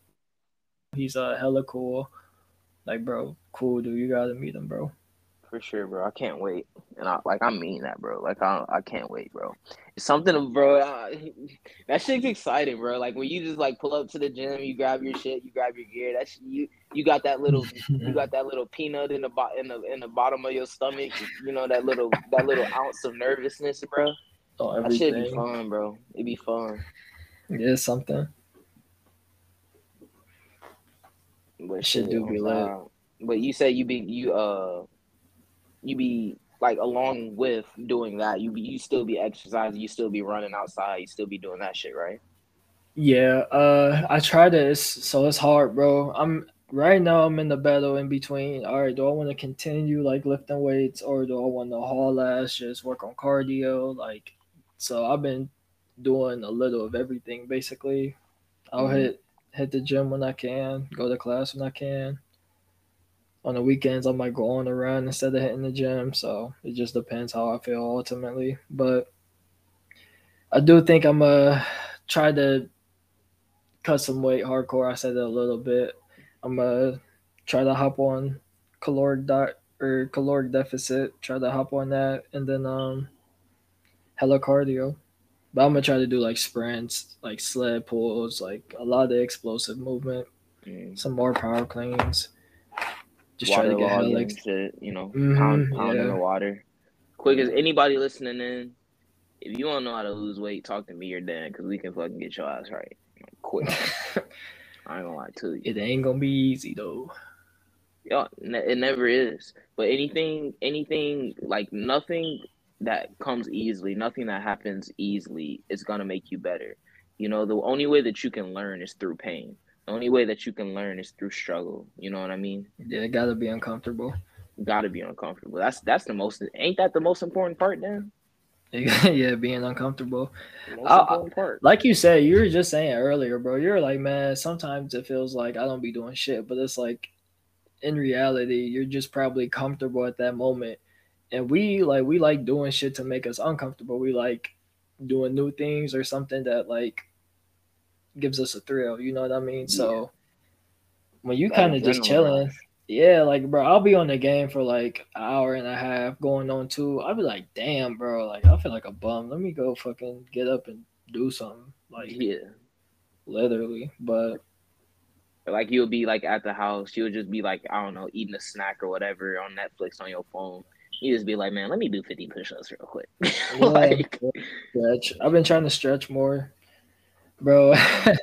He's uh hella cool. Like, bro, cool dude. You gotta meet him, bro. For sure, bro. I can't wait, and I like I mean that, bro. Like I I can't wait, bro. It's something, bro. Uh, [laughs] that shit's exciting, bro. Like when you just like pull up to the gym, you grab your shit, you grab your gear. That's you. You got that little, [laughs] you got that little peanut in the bo- in the in the bottom of your stomach. You know that little that little ounce of nervousness, bro. Oh, that should be fun, bro. It'd be fun. It is something. But shit do be loud. But you say you be you uh you be like along with doing that, you be, you still be exercising, you still be running outside, you still be doing that shit, right? Yeah, uh I try to so it's hard, bro. I'm right now I'm in the battle in between. All right, do I want to continue like lifting weights or do I want to haul ass, just work on cardio? Like so I've been doing a little of everything basically. I'll mm-hmm. hit hit the gym when I can, go to class when I can. On the weekends, I might go on a run instead of hitting the gym. So it just depends how I feel ultimately. But I do think I'm gonna try to cut some weight hardcore. I said it a little bit. I'm gonna try to hop on caloric diet or caloric deficit. Try to hop on that, and then um, hella cardio. But I'm gonna try to do like sprints, like sled pulls, like a lot of explosive movement, mm. some more power cleans. Just water try to get hell like shit, you know, mm-hmm, pound pound yeah. in the water. quick as anybody listening in, if you don't know how to lose weight, talk to me or Dan because we can fucking get your ass right. quick. [laughs] I ain't gonna lie to you. It ain't gonna be easy though. Yeah, it never is. But anything, anything like nothing that comes easily, nothing that happens easily is gonna make you better. You know, the only way that you can learn is through pain. The only way that you can learn is through struggle. You know what I mean? Yeah, it gotta be uncomfortable. Gotta be uncomfortable. That's that's the most. Ain't that the most important part, then? [laughs] yeah, being uncomfortable. Uh, I, like you said, you were just saying earlier, bro. You're like, man, sometimes it feels like I don't be doing shit, but it's like in reality, you're just probably comfortable at that moment. And we like we like doing shit to make us uncomfortable. We like doing new things or something that like gives us a thrill. You know what I mean? Yeah. So when you kind of just chilling, yeah, like bro, I'll be on the game for like an hour and a half, going on two. I'll be like, damn, bro, like I feel like a bum. Let me go fucking get up and do something. Like yeah, literally. But like you'll be like at the house, you'll just be like, I don't know, eating a snack or whatever on Netflix on your phone. You just be like, man, let me do 50 push-ups real quick. [laughs] like stretch. I've been trying to stretch more. Bro, [laughs] I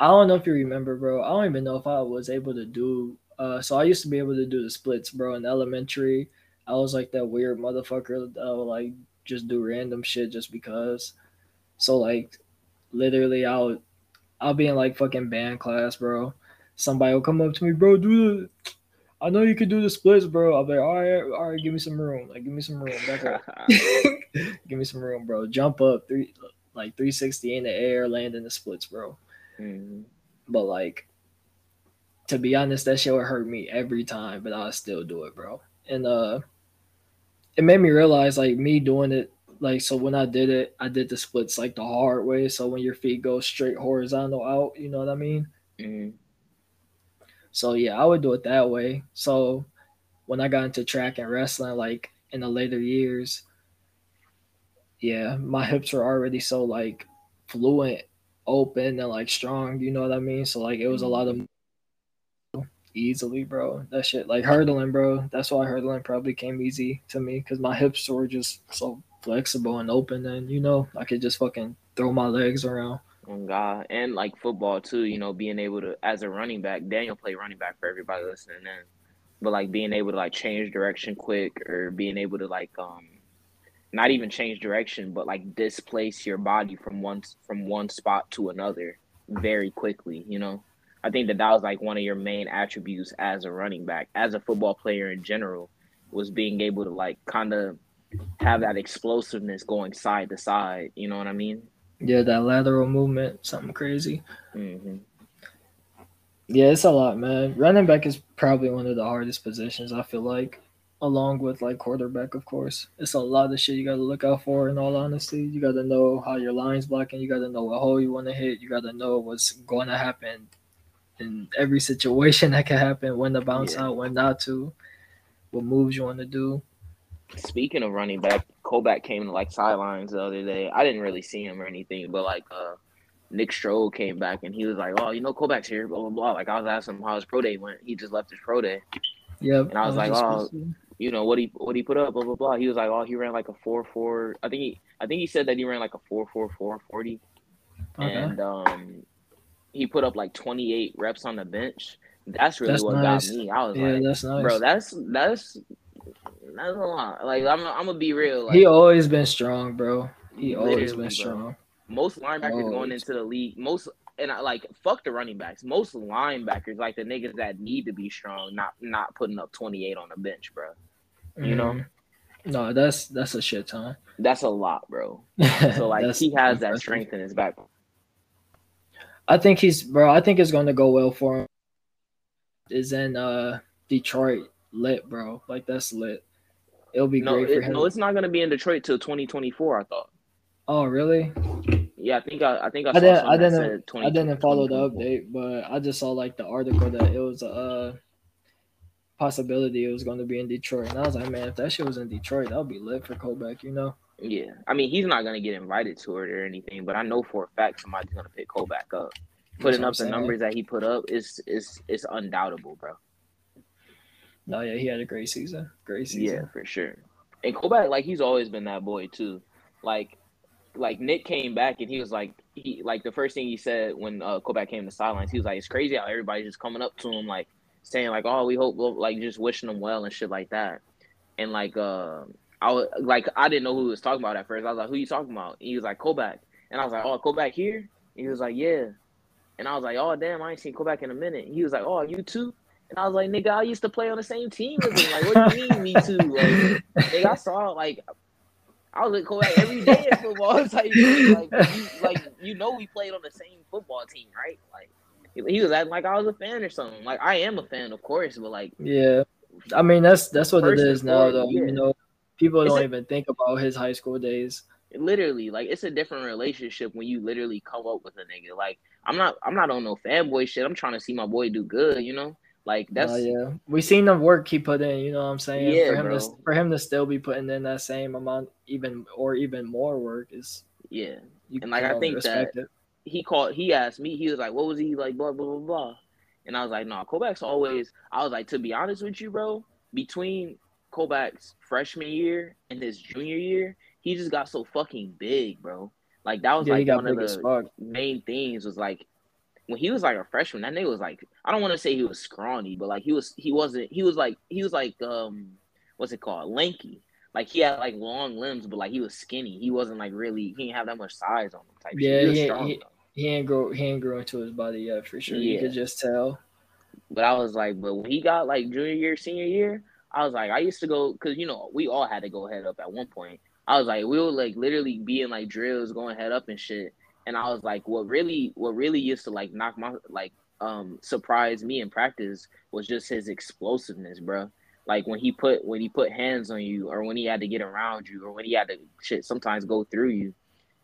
don't know if you remember, bro. I don't even know if I was able to do uh, so I used to be able to do the splits, bro. In elementary, I was like that weird motherfucker that would like just do random shit just because. So like, literally, I'll I'll be in like fucking band class, bro. Somebody will come up to me, bro. Do the. I know you can do the splits, bro. I'll be like, all right, all right, give me some room. Like, give me some room. [laughs] [laughs] Give me some room, bro. Jump up three, like 360 in the air, land in the splits, bro. Mm-hmm. But like, to be honest, that shit would hurt me every time, but I'll still do it, bro. And uh it made me realize like me doing it like so when I did it, I did the splits like the hard way. So when your feet go straight horizontal out, you know what I mean? Mm-hmm. So yeah, I would do it that way. So when I got into track and wrestling, like in the later years, yeah, my hips were already so like fluent, open, and like strong. You know what I mean? So like it was a lot of easily, bro. That shit, like hurdling, bro. That's why hurdling probably came easy to me because my hips were just so flexible and open, and you know, I could just fucking throw my legs around. Oh God, and like football too. You know, being able to as a running back, Daniel played running back for everybody listening in, but like being able to like change direction quick or being able to like um not even change direction, but like displace your body from one from one spot to another very quickly. You know. I think that that was like one of your main attributes as a running back, as a football player in general, was being able to like kind of have that explosiveness going side to side. You know what I mean? Yeah, that lateral movement, something crazy. Mm-hmm. Yeah, it's a lot, man. Running back is probably one of the hardest positions. I feel like, along with like quarterback, of course. It's a lot of shit you got to look out for. In all honesty, you got to know how your line's blocking. You got to know what hole you want to hit. You got to know what's going to happen in every situation [laughs] that can happen, when to bounce yeah. out, when not to, what moves you want to do. Speaking of running back, Koback came to like sidelines the other day. I didn't really see him or anything, but like uh Nick Stroud came back and he was like, "Oh, you know, Koback's here." Blah blah blah. Like I was asking him how his pro day went. He just left his pro day. Yeah. And I was, I was like, "Oh, you know what he what he put up?" Blah blah blah. He was like, "Oh, he ran like a four four. I think he I think he said that he ran like a four four four forty. Okay. And um, he put up like 28 reps on the bench. That's really that's what nice. got me. I was yeah, like, that's nice. bro, that's that's that's a lot. Like I'm, I'm gonna be real. Like, he always been strong, bro. He always been strong. Bro. Most linebackers always. going into the league, most and I like fuck the running backs. Most linebackers, like the niggas that need to be strong, not not putting up 28 on the bench, bro. You mm-hmm. know. No, that's that's a shit ton. That's a lot, bro. [laughs] So like he has that strength in his back. I think he's bro. I think it's going to go well for him. Is in uh Detroit lit, bro. Like that's lit. It'll be no, great it, for him. No, it's not going to be in Detroit till 2024. I thought. Oh really? Yeah, I think I, I think I, I didn't I didn't I didn't follow the update, but I just saw like the article that it was a uh, possibility it was going to be in Detroit, and I was like, man, if that shit was in Detroit, that would be lit for Koback, you know. Yeah, I mean he's not gonna get invited to it or anything, but I know for a fact somebody's gonna pick Cole back up. Putting up the numbers that he put up is is is undoubtable, bro. No, yeah, he had a great season. Great season. Yeah, for sure. And Kobe, like he's always been that boy too. Like, like Nick came back and he was like, he like the first thing he said when uh, Kobe came to sidelines, he was like, "It's crazy how everybody's just coming up to him like saying like, oh, we hope like just wishing him well and shit like that." And like, uh, I was like, I didn't know who he was talking about at first. I was like, "Who you talking about?" And he was like, "Kobe," and I was like, "Oh, Kobe here." And he was like, "Yeah," and I was like, "Oh, damn, I ain't seen Kobe in a minute." And he was like, "Oh, you too." And I was like, nigga, I used to play on the same team with him. Like, what do you mean, me too? Like, nigga, I saw like I was with Kodak every day in football. [laughs] It's like, like, you, like you know, we played on the same football team, right? Like he was acting like I was a fan or something. Like I am a fan, of course, but like yeah, I mean that's that's what it is now, though. Yeah. You know, people don't even think about his high school days. Literally, like it's a different relationship when you literally come up with a nigga. Like I'm not, I'm not on no fanboy shit. I'm trying to see my boy do good. You know. Like that's uh, yeah. We seen the work he put in. You know what I'm saying? Yeah, for him bro. to for him to still be putting in that same amount, even or even more work is yeah. and like I think that it. he called. He asked me. He was like, "What was he like?" Blah blah blah blah. And I was like, "No, nah, Kobeck's always." I was like, to be honest with you, bro, between Kobeck's freshman year and his junior year, he just got so fucking big, bro. Like that was yeah, like one of the main things was like when he was like a freshman, that nigga was like I don't want to say he was scrawny, but like he was he wasn't he was like he was like um what's it called lanky. Like he had like long limbs, but like he was skinny. He wasn't like really he didn't have that much size on him. Type yeah, shit. he, strong, he, he ain't grow he ain't grow into his body yet for sure. Yeah. You could just tell. But I was like, but when he got like junior year, senior year, I was like, I used to go because you know we all had to go head up at one point. I was like, we would like literally be in like drills, going head up and shit and I was like, what really, what really used to like knock my like um surprise me in practice was just his explosiveness, bro. Like when he put when he put hands on you, or when he had to get around you, or when he had to shit sometimes go through you,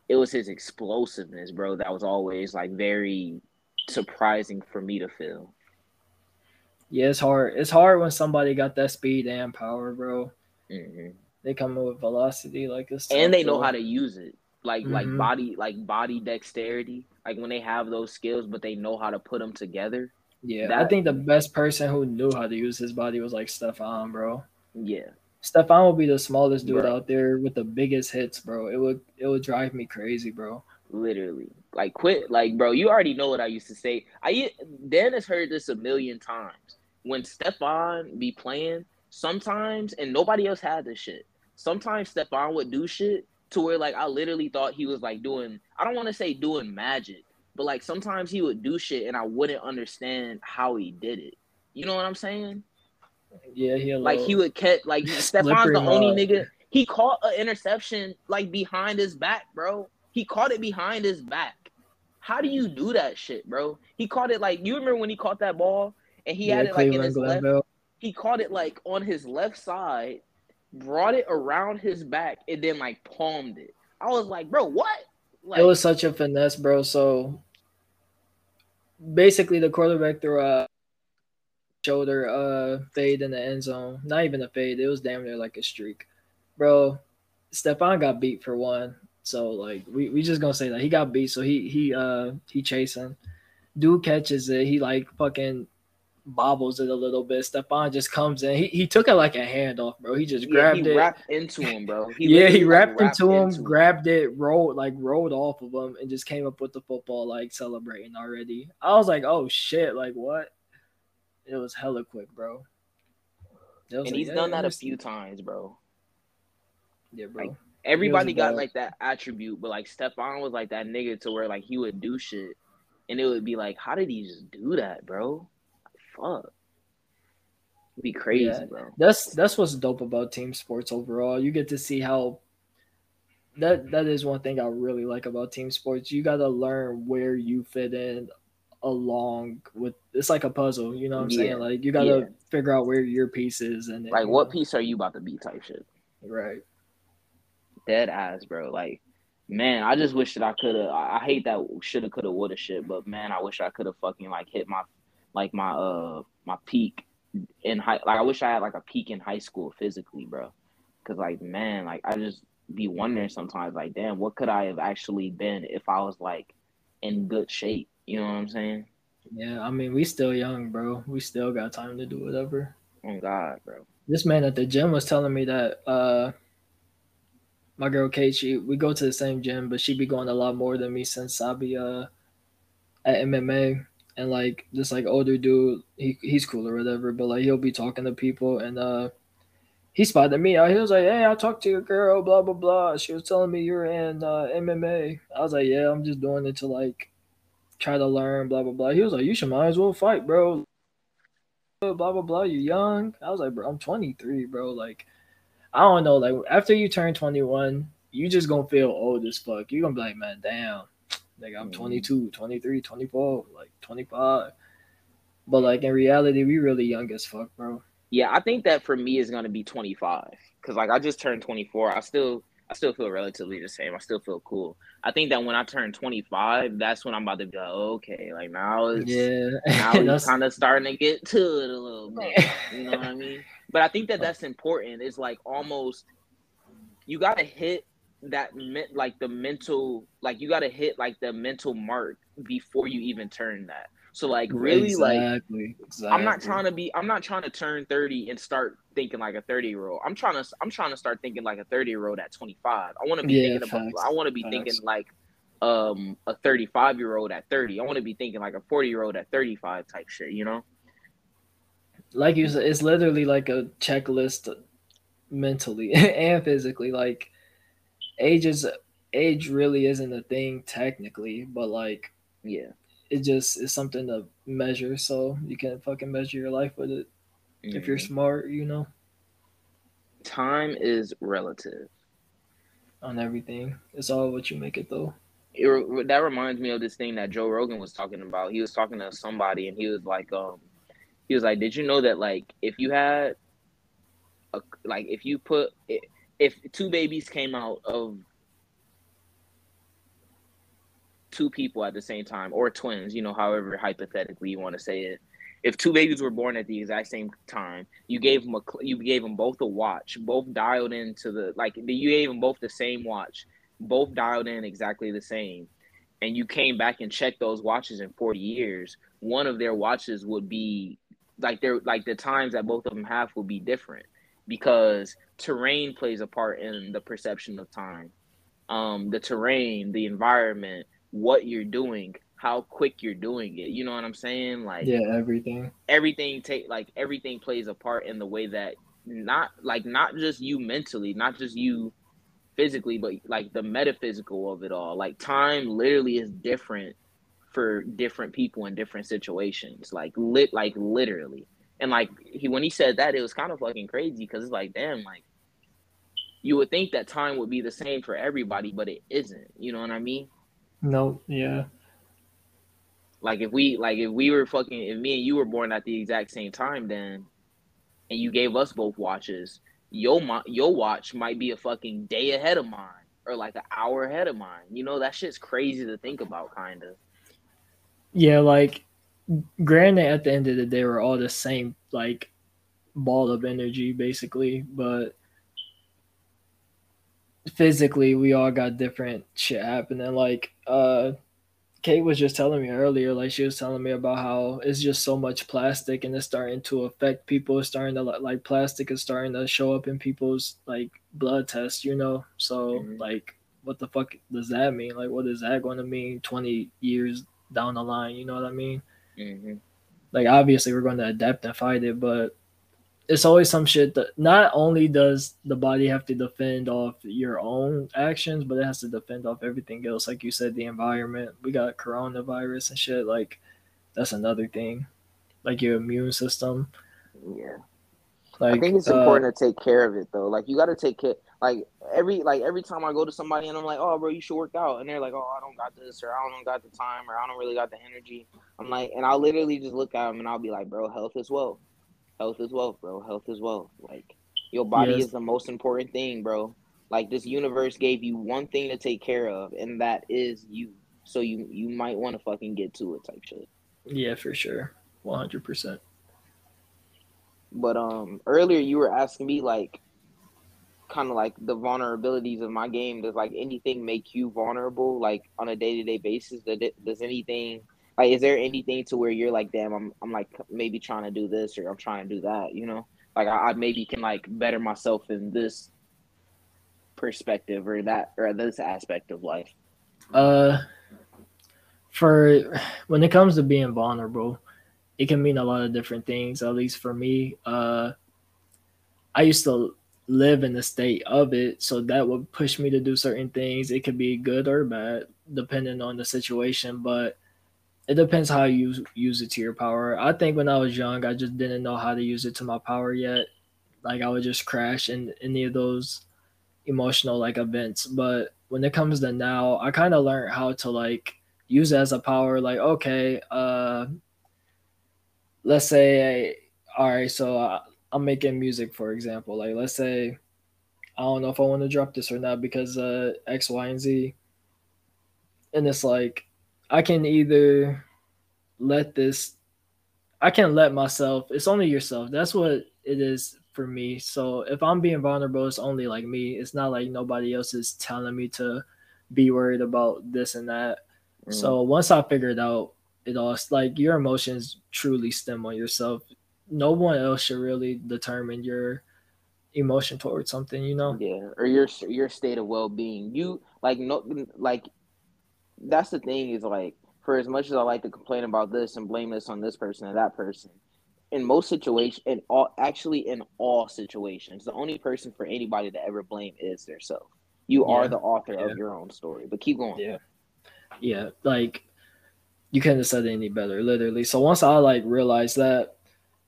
it was his explosiveness, bro. That was always like very surprising for me to feel. Yeah, it's hard. It's hard when somebody got that speed and power, bro. Mm-hmm. They come with velocity like this, and they know how to use it like mm-hmm. like body like body dexterity like when they have those skills but they know how to put them together. Yeah that, i think the best person who knew how to use his body was like stefan bro. Yeah. Stefan would be the smallest dude bro. out there with the biggest hits bro. It would it would drive me crazy bro. Literally. Like quit like bro you already know what i used to say. I dan has heard this a million times. When stefan be playing sometimes and nobody else had this shit. Sometimes stefan would do shit to where like I literally thought he was like doing I don't want to say doing magic, but like sometimes he would do shit and I wouldn't understand how he did it. You know what I'm saying? Yeah, he like he would catch like [laughs] Stefan's the only nigga. He caught an interception like behind his back, bro. He caught it behind his back. How do you do that shit, bro? He caught it like you remember when he caught that ball and he yeah, had it like in his left. He caught it like on his left side brought it around his back, and then like palmed it. I was like, bro, what? Like, it was such a finesse, bro. So basically, the quarterback threw a shoulder uh fade in the end zone. Not even a fade. It was damn near like a streak, bro. Stefan got beat for one. So like we, we just gonna say that he got beat. So he he uh he chasing. Dude catches it. He like fucking bobbles it a little bit. Stefan just comes in. He, he took it like a handoff, bro. He just yeah, grabbed he it. wrapped into him, bro. He yeah, he wrapped, into, him, into him, grabbed it, rolled like rolled off of him, and just came up with the football like celebrating already. I was like, oh shit, like what? It was hella quick, bro. And like, he's done that a few times, bro. Yeah, bro. Like, everybody got like that attribute, but like Stefan was like that nigga to where like he would do shit, and it would be like, how did he just do that, bro? Fuck. It'd be crazy, yeah. bro. That's that's what's dope about team sports overall. You get to see how that that is one thing I really like about team sports. You got to learn where you fit in along with it's like a puzzle, you know what I'm yeah. saying? Like you got to yeah. figure out where your piece is and like what piece are you about to be type shit. Right. Dead ass, bro. Like man, I just wish that I could have. I hate that shoulda, coulda, woulda shit, but man, I wish I could have fucking like hit my like my uh my peak in high like I wish I had like a peak in high school physically, bro. Cause like man, like I just be wondering sometimes like damn, what could I have actually been if I was like in good shape? You know what I'm saying? Yeah, I mean we still young, bro. We still got time to do whatever. Oh God, bro. This man at the gym was telling me that uh my girl Kate, she we go to the same gym, but she be going a lot more than me since I be uh at MMA and like this like older dude, he he's cool or whatever, but like he'll be talking to people and uh he spotted me out. He was like, Hey, I talked to your girl, blah blah blah. She was telling me you're in uh MMA. I was like, Yeah, I'm just doing it to like try to learn, blah blah blah. He was like, You should might as well fight, bro. Blah blah blah. You young. I was like, bro, I'm 23, bro. Like I don't know, like after you turn 21, you just gonna feel old as fuck. You're gonna be like, man, damn, like I'm mm-hmm. 22, 23, 24, like 25. But like in reality, we really young as fuck, bro. Yeah, I think that for me is gonna be 25 because like I just turned 24. I still I still feel relatively the same. I still feel cool. I think that when I turn 25, that's when I'm about to be like, okay, like now it's yeah, now it's kind of starting to get to it a little bit. You know what I mean? But I think that that's important. It's like almost you got to hit that meant like the mental like you got to hit like the mental mark before you even turn that. So like really exactly, like exactly. I'm not trying to be I'm not trying to turn 30 and start thinking like a 30 year old. I'm trying to I'm trying to start thinking like a 30 year old at 25. I want to be yeah, thinking facts, about I want to be facts. thinking like um a 35 year old at 30. I want to be thinking like a 40 year old at 35 type shit, you know? like you said, it's literally like a checklist mentally [laughs] and physically. Like age is age really isn't a thing technically, but like yeah, it just is something to measure. So you can fucking measure your life with it mm-hmm. if you're mm-hmm. smart, you know. Time is relative on everything. It's all what you make it though. It, that reminds me of this thing that Joe Rogan was talking about. He was talking to somebody and he was like, um, he was like, "Did you know that like if you had a like if you put if two babies came out of two people at the same time or twins, you know, however hypothetically you want to say it. If two babies were born at the exact same time, you gave them a you gave them both a watch, both dialed into the like you gave them both the same watch, both dialed in exactly the same, and you came back and checked those watches in 40 years, one of their watches would be like they're like the times that both of them have will be different because terrain plays a part in the perception of time. Um, the terrain, the environment, what you're doing, how quick you're doing it. You know what I'm saying? Like yeah, everything. Everything take like everything plays a part in the way that not like not just you mentally, not just you physically, but like the metaphysical of it all. Like time literally is different for different people in different situations, like lit, like literally. And like he, when he said that, it was kind of fucking crazy because it's like, damn, like you would think that time would be the same for everybody, but it isn't. You know what I mean? No, yeah. Like if we, like if we were fucking, if me and you were born at the exact same time, then, and you gave us both watches, your your watch might be a fucking day ahead of mine or like an hour ahead of mine. You know that shit's crazy to think about, kind of. Yeah, like granted at the end of the day we're all the same like ball of energy basically, but physically we all got different shit happening. Like uh Kate was just telling me earlier, like she was telling me about how it's just so much plastic and it's starting to affect people. It's starting to like plastic is starting to show up in people's like blood tests, you know. So mm-hmm. like, what the fuck does that mean? Like, what is that going to mean twenty years down the line. You know what I mean? Mm-hmm. Like obviously we're going to adapt and fight it, but it's always some shit that not only does the body have to defend off your own actions, but it has to defend off everything else. Like you said, the environment. We got coronavirus and shit. Like that's another thing. Like your immune system. Yeah. Like, I think it's important uh, to take care of it though. Like you got to take care. Like every like every time I go to somebody and I'm like, oh bro, you should work out, and they're like, oh I don't got this or I don't got the time or I don't really got the energy. I'm like, and I'll literally just look at them and I'll be like, bro, health is wealth. Health is wealth, bro. Health is wealth. Like your body yes. is the most important thing, bro. Like this universe gave you one thing to take care of, and that is you. So you you might want to fucking get to it, type shit. Yeah, for sure, one hundred percent. But um, earlier you were asking me like kind of like the vulnerabilities of my game. Does like anything make you vulnerable, like on a day to day basis? Does, it, does anything like is there anything to where you're like, damn, I'm I'm like maybe trying to do this or I'm trying to do that, you know? Like I, I maybe can like better myself in this. perspective or that or this aspect of life? Uh, for when it comes to being vulnerable, it can mean a lot of different things. At least for me, uh, I used to live in the state of it, so that would push me to do certain things. It could be good or bad, depending on the situation, but it depends how you use, it to your power. I think when I was young, I just didn't know how to use it to my power yet. Like I would just crash in any of those emotional like events. But when it comes to now, I kind of learned how to like use it as a power. Like okay, uh, let's say, all right, so I, I'm making music, for example. Like let's say, I don't know if I want to drop this or not because uh X, Y, and Z. And it's like I can either let this I can let myself it's only yourself. That's what it is for me. So if I'm being vulnerable, it's only like me. It's not like nobody else is telling me to be worried about this and that. Mm. So once I figured out it all, it's like your emotions truly stem on yourself. No one else should really determine your emotion towards something, you know? Yeah, or your your state of well being. You like no like that's the thing is like for as much as I like to complain about this and blame this on this person and that person, in most situations, in all actually in all situations, the only person for anybody to ever blame is theirself. You yeah. are the author yeah. of your own story. But keep going. Yeah. Yeah. Like you couldn't have said it any better, literally. So once I like realized that,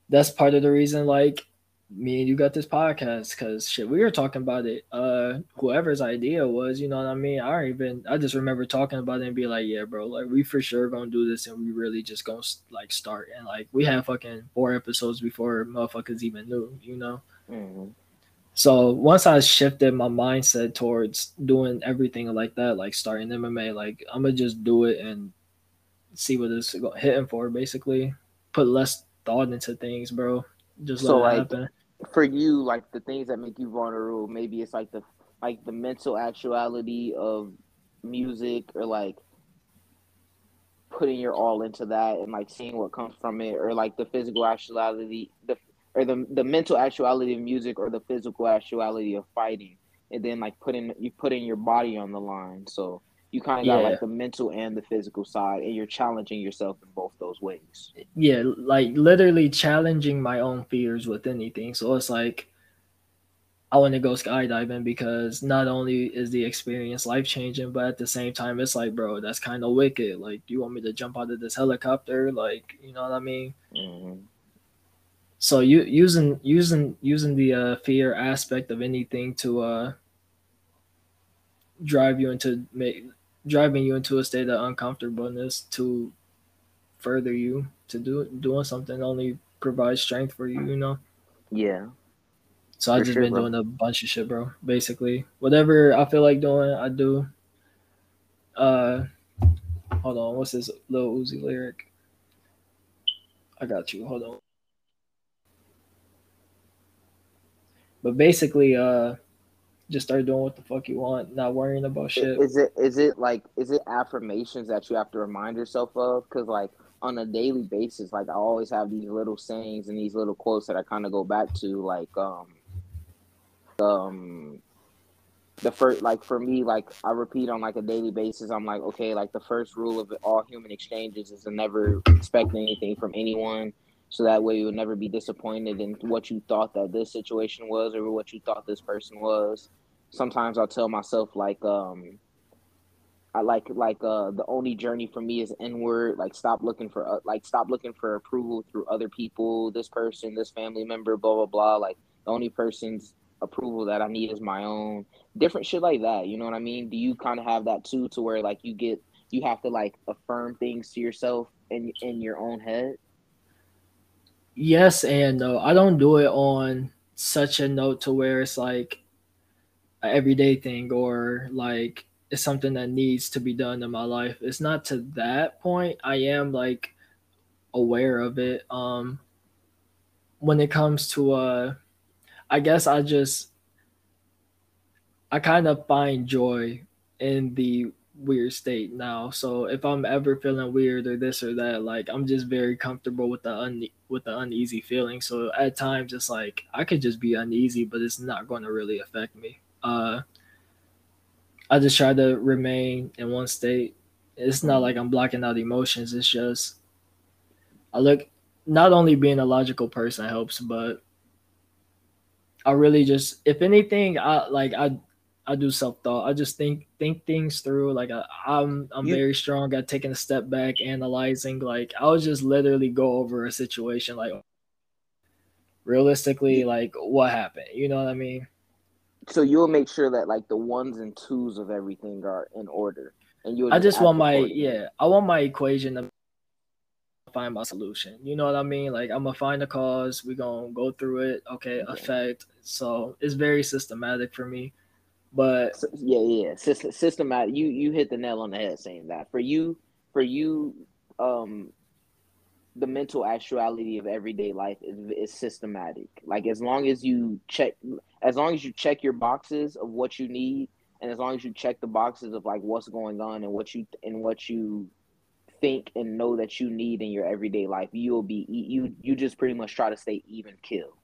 that's part of the reason like me and you got this podcast because shit, we were talking about it. Uh, whoever's idea was, you know what I mean. I don't even. I just remember talking about it and be like, yeah, bro, like we for sure gonna do this, and we really just gonna like start. And like we had fucking four episodes before motherfuckers even knew, you know. Mm-hmm. So once I shifted my mindset towards doing everything like that, like starting MMA, like I'm gonna just do it and see what it's hitting for. Basically, put less thought into things, bro. Just let so, it like, happen for you, like the things that make you vulnerable, maybe it's like the like the mental actuality of music or like putting your all into that and like seeing what comes from it or like the physical actuality the or the the mental actuality of music or the physical actuality of fighting and then like putting you putting your body on the line. So you kind of yeah. got like the mental and the physical side and you're challenging yourself in both those ways. Yeah like literally challenging my own fears with anything. So it's like i want to go skydiving because not only is the experience life changing but at the same time it's like bro that's kind of wicked. Like do you want me to jump out of this helicopter? Like you know what i mean? Mm-hmm. so you using using using the uh, fear aspect of anything to uh drive you into make driving you into a state of uncomfortableness to further you to do doing something only provides strength for you, you know? Yeah. So I've just sure, been bro. doing a bunch of shit, bro. Basically, whatever I feel like doing, I do. Uh, hold on, what's this little Uzi lyric? I got you. Hold on. But basically, uh, just start doing what the fuck you want, not worrying about shit. Is it is it like is it affirmations that you have to remind yourself of? Because like on a daily basis, like I always have these little sayings and these little quotes that I kind of go back to, like um um the first like for me like i repeat on like a daily basis i'm like okay like the first rule of all human exchanges is to never expect anything from anyone so that way you would never be disappointed in what you thought that this situation was or what you thought this person was sometimes I'll tell myself like um I like like uh the only journey for me is inward. Like stop looking for uh, like stop looking for approval through other people, this person, this family member, blah blah blah. Like the only person's approval that I need is my own. Different shit like that. You know what I mean? Do you kind of have that too, to where like you get you have to like affirm things to yourself in in your own head? Yes and no. I don't do it on such a note to where it's like everyday thing or like it's something that needs to be done in my life. It's not to that point. I am like aware of it. Um when it comes to uh I guess I just I kind of find joy in the weird state now. So if I'm ever feeling weird or this or that, like I'm just very comfortable with the un- with the uneasy feeling. So at times it's like I could just be uneasy, but it's not going to really affect me. Uh, I just try to remain in one state. It's not like I'm blocking out emotions. It's just I look not only being a logical person helps, but I really just if anything, I like I I do self thought. I just think think things through. Like I, am I'm, I'm you, very strong at taking a step back, analyzing. Like I'll just literally go over a situation, like realistically, like what happened. You know what I mean? So you'll make sure that like the ones and twos of everything are in order, and you. I just want my yeah. I want my equation to find my solution. You know what I mean? Like I'm gonna find the cause. We gonna go through it. Okay, yeah. effect. So it's very systematic for me. But yeah, yeah, systematic. You you hit the nail on the head saying that. For you, for you, um, the mental actuality of everyday life is, is systematic. Like as long as you check, as long as you check your boxes of what you need, and as long as you check the boxes of like what's going on and what you and what you think and know that you need in your everyday life, you'll be you you just pretty much try to stay even kill.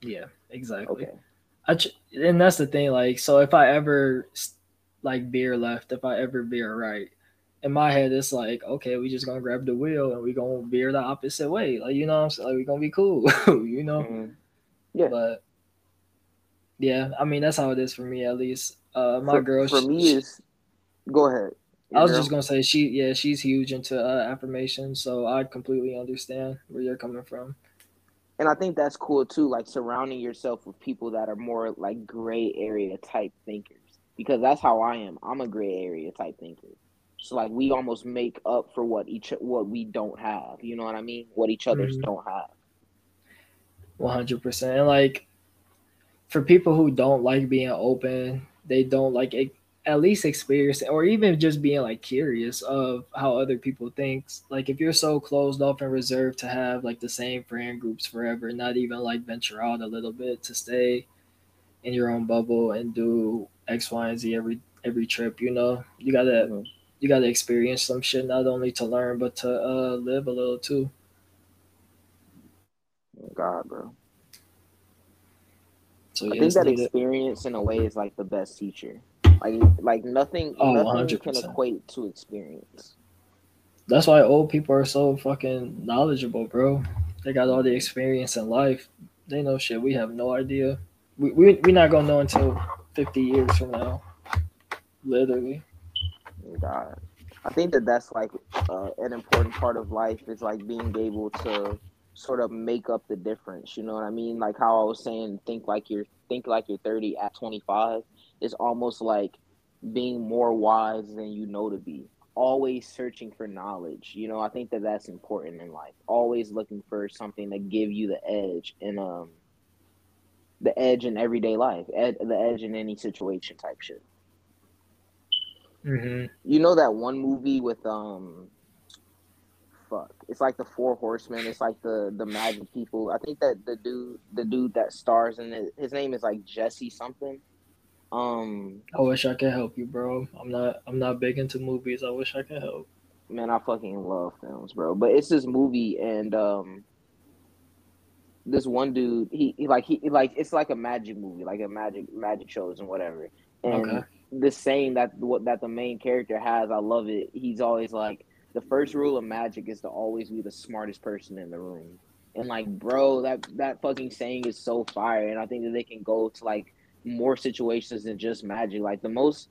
Yeah, exactly. Okay. I and that's the thing. Like, so if I ever like veer left, if I ever veer right, in my head it's like, okay, we just gonna grab the wheel and we gonna veer the opposite way. Like, you know, I'm saying, like we gonna be cool. [laughs] you know. Mm-hmm. Yeah. But yeah, I mean that's how it is for me at least. Uh, my for, girl. For she, me is. Go ahead. I was girl. just gonna say she, yeah, she's huge into uh, affirmation, so I completely understand where you're coming from and I think that's cool too, like surrounding yourself with people that are more like gray area type thinkers. Because that's how I am. I'm a gray area type thinker. So like we almost make up for what each what we don't have. You know what I mean? What each other's mm-hmm. don't have. One hundred percent. And like for people who don't like being open, they don't like at least experience or even just being like curious of how other people think like if you're so closed off and reserved to have like the same friend groups forever not even like venture out a little bit to stay in your own bubble and do x y and z every every trip you know you gotta you gotta experience some shit not only to learn but to uh live a little too god bro so, I think that experience in a way is like the best teacher like like nothing, oh, nothing 100%. can equate to experience. That's why old people are so fucking knowledgeable, bro. They got all the experience in life. They know shit. We have no idea. We we we not gonna know until fifty years from now. Literally. God, I think that that's like uh, an important part of life is like being able to sort of make up the difference. You know what I mean? Like how I was saying, think like you're think like you're 30 at 25 is almost like being more wise than you know to be always searching for knowledge you know i think that that's important in life always looking for something to give you the edge and um the edge in everyday life ed- the edge in any situation type shit mm-hmm. you know that one movie with um fuck it's like the four horsemen it's like the the magic people i think that the dude the dude that stars in it his name is like jesse something um, I wish I could help you, bro. I'm not. I'm not big into movies. I wish I could help. Man, I fucking love films, bro. But it's this movie, and um, this one dude, he, he like he like it's like a magic movie, like a magic magic shows and whatever. And okay. The saying that what that the main character has, I love it. He's always like, the first rule of magic is to always be the smartest person in the room. And like, bro, that that fucking saying is so fire, and I think that they can go to like more situations than just magic. Like the most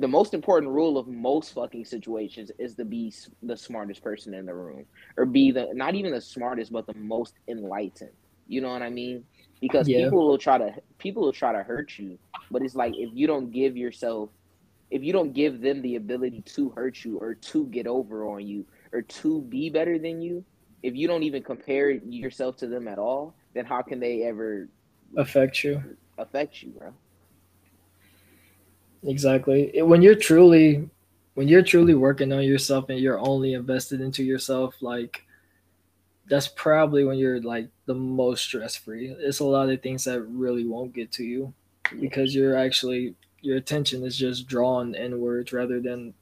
the most important rule of most fucking situations is to be the smartest person in the room or be the not even the smartest but the most enlightened you know what i mean because yeah. people will try to people will try to hurt you but it's like if you don't give yourself if you don't give them the ability to hurt you or to get over on you or to be better than you if you don't even compare yourself to them at all then how can they ever affect you. Affect you, bro. Exactly. When you're truly when you're truly working on yourself and you're only invested into yourself, like that's probably when you're like the most stress free. It's a lot of things that really won't get to you because you're actually your attention is just drawn inwards rather than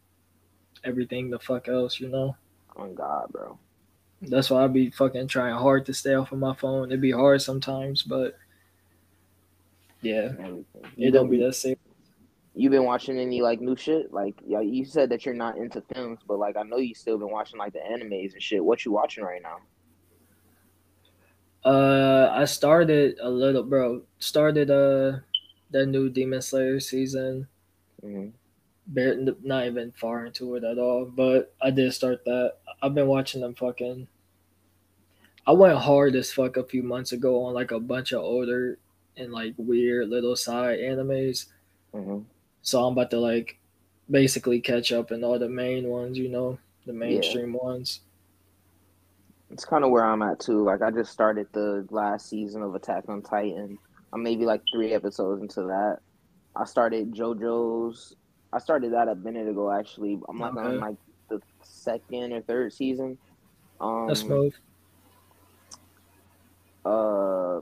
everything the fuck else, you know? On God, bro. That's why I be fucking trying hard to stay off of my phone. It'd be hard sometimes, but yeah, it don't be that safe. You been watching any like new shit? Like, yeah, you said that you're not into films, but like I know you still been watching like the animes and shit. What you watching right now? Uh, I started a little, bro. Started uh, the new Demon Slayer season. hmm Bare, not even far into it at all, but I did start that. I've been watching them fucking. I went hard as fuck a few months ago on like a bunch of older and like weird little side animes. hmm So I'm about to like basically catch up in all the main ones, you know, the mainstream ones. It's kind of where I'm at too. Like I just started the last season of Attack on Titan. I'm maybe like three episodes into that. I started JoJo's. I started that a minute ago. Actually, I'm like Okay. on like the second or third season. Um, That's smooth. uh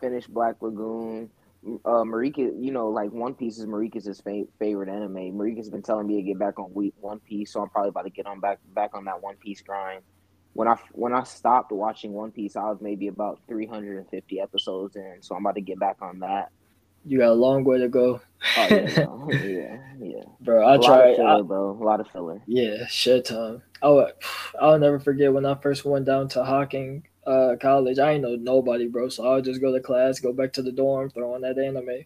finished Black Lagoon. Uh, Marika, you know, like One Piece is Marika's fa- favorite anime. Marika's been telling me to get back on One Piece, so I'm probably about to get on back back on that One Piece grind. When I when I stopped watching One Piece, I was maybe about 350 episodes in, so I'm about to get back on that. You got a long way to go. Oh yeah, [laughs] no, yeah, yeah. bro. A I lot tried. filler, I- bro. A lot of filler. yeah, shit ton. Oh, I'll never forget when I first went down to Hocking uh, College. I ain't know nobody, bro. So I would just go to class, go back to the dorm, throw on that anime,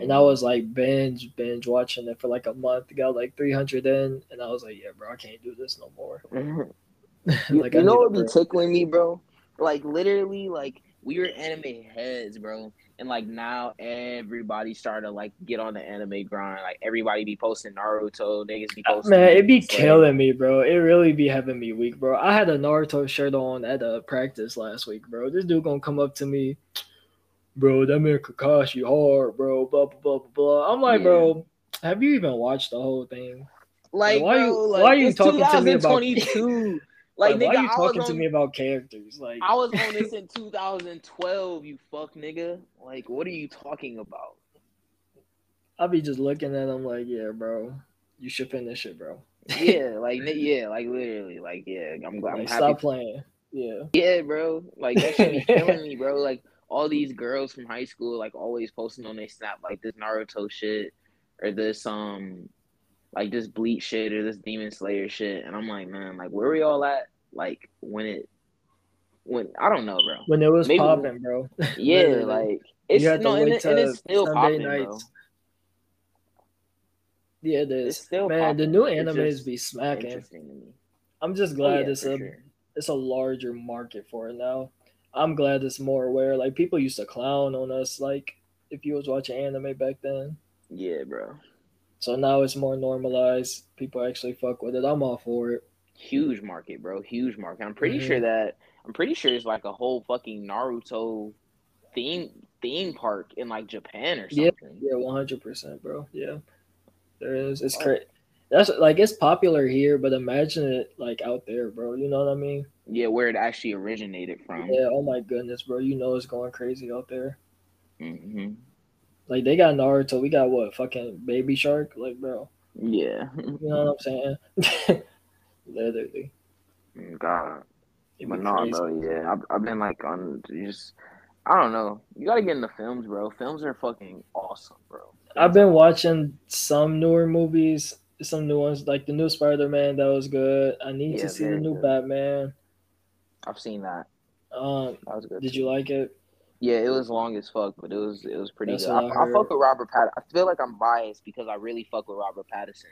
and I was like binge binge watching it for like a month. Got like 300 in, and I was like, yeah, bro, I can't do this no more. Mhm. [laughs] You, [laughs] like you I know what be break. tickling me, bro? Like literally, like we were anime heads, bro, and like now everybody started to like get on the anime grind. Like everybody be posting Naruto, niggas be posting. Uh, Man, it be killing me, bro. It really be having me weak, bro. I had a Naruto shirt on at a practice last week, bro. This dude gonna come up to me, bro. That man Kakashi hard, bro. Blah blah blah blah blah. I'm like, Yeah. bro, have you even watched the whole thing? Like, Why you- like, why you talking to me about- 2022. [laughs] Like, Like, nigga, why are you talking to me about characters? Like, I was on this [laughs] in 2012. You fuck, nigga. Like, what are you talking about? I'll be just looking at him like, yeah, bro, you should finish it, bro. Yeah, [laughs] like, yeah, like literally, like, yeah. I'm glad. I'm happy stop playing. Yeah. Yeah, bro. Like that should be killing me, bro. Like all these [laughs] girls from high school, like always posting on their snap like this Naruto shit or this um like this Bleach shit or this Demon Slayer shit, and I'm like, man, like where we all at? Like when it when I don't know, bro. When it was Maybe- popping, bro. [laughs] Yeah, like it's no, and, it, and it's still Sunday popping, bro. Yeah, it It's still Man, the new animes just be smacking. Interesting to me. I'm just Oh, glad yeah, it's a sure. it's a larger market for it now. I'm glad it's more aware. Like people used to clown on us, like if you was watching anime back then. Yeah, bro. So now it's more normalized. People actually fuck with it. I'm all for it. huge market, bro. Huge market. I'm pretty Mhm. sure that I'm pretty sure it's like a whole fucking Naruto theme theme park in like Japan or Yeah. something. Yeah, 100 percent, bro. Yeah, there is. It's crazy. That's like it's popular here, but imagine it like out there, bro. You know what I mean? Yeah, where it actually originated from. Yeah. Oh my goodness, bro. You know it's going crazy out there. hmm Like they got Naruto. We got what? Fucking Baby Shark. Like, bro. Yeah. You know what I'm saying? [laughs] Literally. God. But no, crazy. bro. Yeah, I've, I've been like on just. I don't know. You gotta get into films, bro. Films are fucking awesome, bro. I've been watching some newer movies, some new ones, like the new Spider Man. That was good. I need Yeah, to see the new good. Batman. I've seen that. Um, That was good. did too. you like it? Yeah, it was long as fuck, but it was it was pretty That's good. I, I I, fuck with Robert Pat. I feel like I'm biased because I really fuck with Robert Pattinson.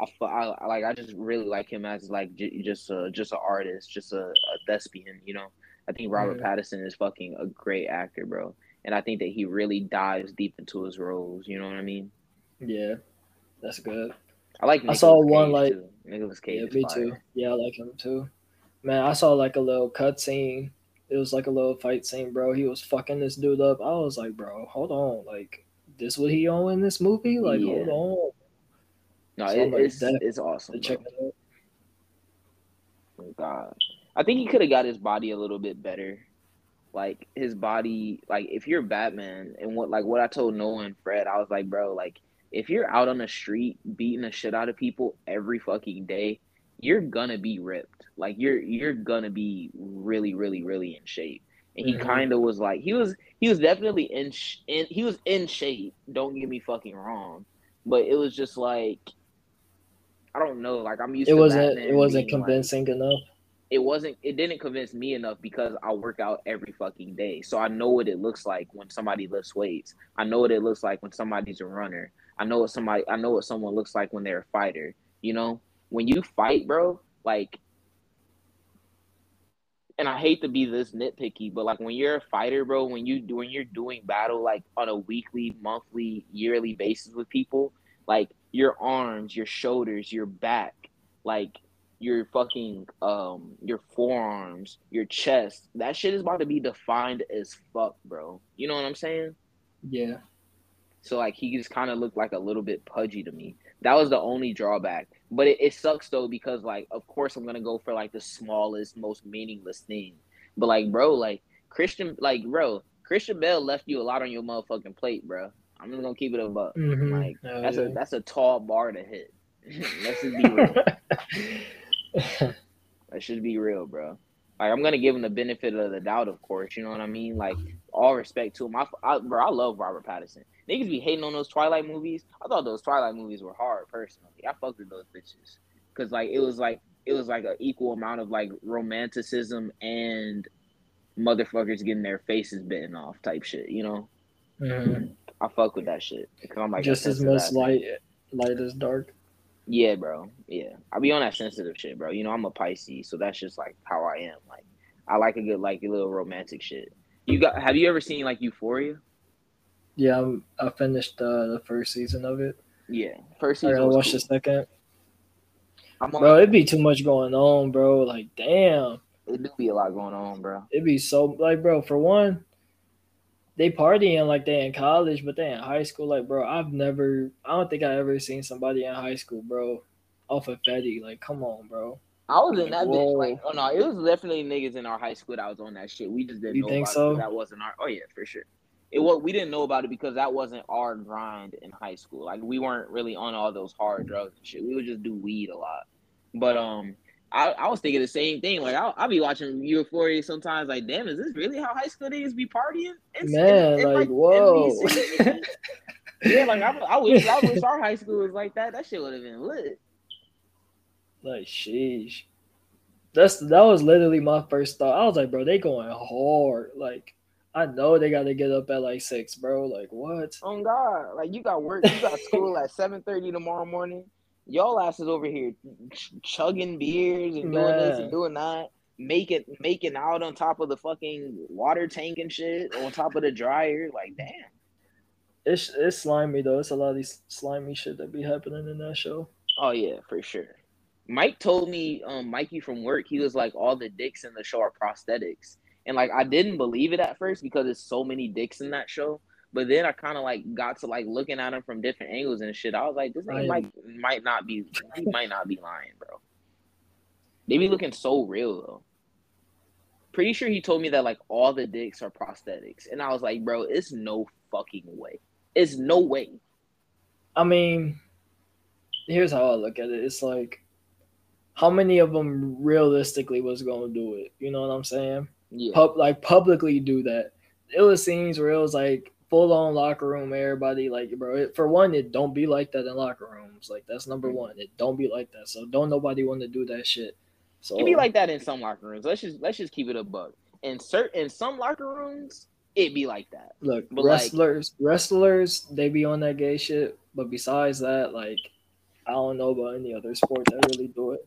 I, I I- like I just really like him as like j- just a just an artist, just a, a thespian. You know, I think Robert. Pattinson is fucking a great actor, bro. And I think that he really dives deep into his roles. You know what I mean? Yeah, that's good. I like. I Nicolas saw one, like- too. Nicolas Cage. Yeah, me fire. too. Yeah, I like him too. Man, I saw like a little cut scene. It was like a little fight scene, bro. He was fucking this dude up. I was like, bro, hold on, like this what he on in this movie? Like, Yeah. hold on, No, So it, I'm like, it's it's awesome. check it out. Oh, God. I think he could have got his body a little bit better. Like his body, like if you're Batman and what like what I told Noah and Fred, I was like, bro, like if you're out on the street beating the shit out of people every fucking day, you're gonna be ripped. Like you're you're gonna be really, really, really in shape. and he mm-hmm. kind of was like he was he was definitely in, sh- in he was in shape. Don't get me fucking wrong, but it was just like I don't know. Like I'm used. It wasn't. It wasn't convincing like, enough. It wasn't. It didn't convince me enough because I work out every fucking day, so I know what it looks like when somebody lifts weights. I know what it looks like when somebody's a runner. I know what somebody. I know what someone looks like when they're a fighter. You know, when you fight, bro, like. And I hate to be this nitpicky, but like when you're a fighter, bro, when you when you're doing battle like on a weekly, monthly, yearly basis with people, like your arms, your shoulders, your back, like your fucking um your forearms, your chest. That shit is about to be defined as fuck, bro. You know what I'm saying? Yeah. So like he just kind of looked like a little bit pudgy to me. That was the only drawback. But it, it sucks though because like of course I'm gonna go for like the smallest, most meaningless thing. But like bro, like Christian, like bro, Christian Bale left you a lot on your motherfucking plate, bro. I'm just gonna keep it a buck. Mm-hmm. Like oh, that's yeah. a that's a tall bar to hit. [laughs] Let's just be real. [laughs] that should be real, bro. Like I'm gonna give him the benefit of the doubt, of course. You know what I mean? Like all respect to him. I, I, bro, I love Robert Pattinson. Niggas be hating on those Twilight movies. I thought those Twilight movies were hard personally. I fucked with those bitches because like it was like it was like an equal amount of like romanticism and motherfuckers getting their faces bitten off type shit. You know. Mm-hmm. I fuck with that shit. because I'm like just as much light, light as dark. Yeah, bro. Yeah, I be on that sensitive shit, bro. You know, I'm a Pisces, so that's just like how I am. Like, I like a good, like a little romantic shit. You got? Have you ever seen like Euphoria? Yeah, I'm, i finished uh, the first season of it. Yeah, first season. I watch cool. the second. bro, it'd be too much going on, bro. Like, damn. It do be a lot going on, bro. It'd be so like, bro. For one, they partying like they in college, but they in high school. Like, bro, I've never, I don't think I ever seen somebody in high school, bro, off of Fetty. Like, come on, bro. I was in that bitch. Like, oh no, it was definitely niggas in our high school that was on that shit. We just didn't you know think about so? it. That wasn't our. Oh yeah, for sure. It was. We didn't know about it because that wasn't our grind in high school. Like, we weren't really on all those hard drugs and shit. We would just do weed a lot. But um, I, I was thinking the same thing. Like I'll, I'll be watching Euphoria sometimes. Like, damn, is this really how high school niggas be partying? It's, Man, like, like whoa. [laughs] yeah, like I, I wish I wish [laughs] our high school was like that. That shit would have been lit. Like, sheesh. That's that was literally my first thought. I was like, bro, they going hard. Like, I know they got to get up at like six, bro. Like, what? Oh God! Like, you got work. You got school at [laughs] seven thirty tomorrow morning y'all asses over here ch- chugging beers and doing this and doing that, making making out on top of the fucking water tank and shit on top of the dryer. Like, damn. It's it's slimy though. It's a lot of these slimy shit that be happening in that show. Oh yeah, for sure. Mike told me, um, Mikey from work, he was like, all the dicks in the show are prosthetics, and like I didn't believe it at first because there's so many dicks in that show. But then I kind of like got to like looking at him from different angles and shit. I was like, this nigga might might not be he might not be lying, bro. They be looking so real though. Pretty sure he told me that like all the dicks are prosthetics, and I was like, bro, it's no fucking way. It's no way. I mean, here's how I look at it. It's like, how many of them realistically was going to do it? You know what I'm saying? Yeah. Pub- like publicly do that. It was scenes where it was like full on locker room, everybody like, bro. It, for one, it don't be like that in locker rooms. Like that's number mm-hmm. one. It don't be like that. So don't nobody want to do that shit. So it be like that in some locker rooms. Let's just let's just keep it a bug. In certain in some locker rooms, it be like that. Look, but wrestlers, like, wrestlers, they be on that gay shit. But besides that, like, I don't know about any other sport that really do it.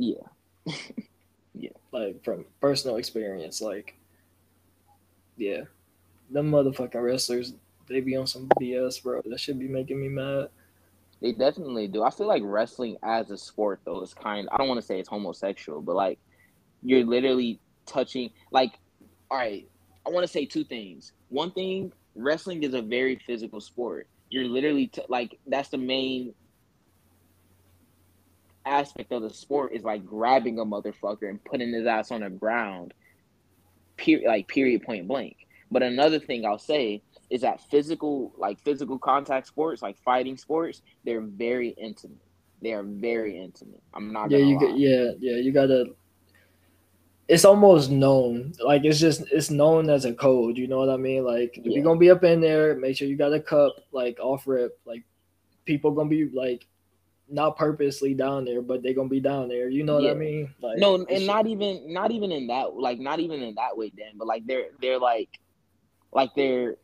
Yeah, [laughs] yeah. Like from personal experience, like, yeah them motherfucking wrestlers, they be on some BS, bro. That should be making me mad. They definitely do. I feel like wrestling as a sport though is kind. I don't want to say it's homosexual, but like you're literally touching. Like, all right, I want to say two things. One thing, wrestling is a very physical sport. You're literally t- like that's the main aspect of the sport is like grabbing a motherfucker and putting his ass on the ground. Period, like period, point blank. But another thing I'll say is that physical, like physical contact sports, like fighting sports, they're very intimate. They are very intimate. I'm not. Yeah, you lie. yeah, yeah. You gotta. it's almost known. Like it's just it's known as a code. You know what I mean? Like if you're gonna be up in there, make sure you got a cup like off rip. Like people gonna be like not purposely down there, but they're gonna be down there. You know what yeah. I mean? Like no, and not even not even in that like not even in that way, Dan. But like they're they're like like they're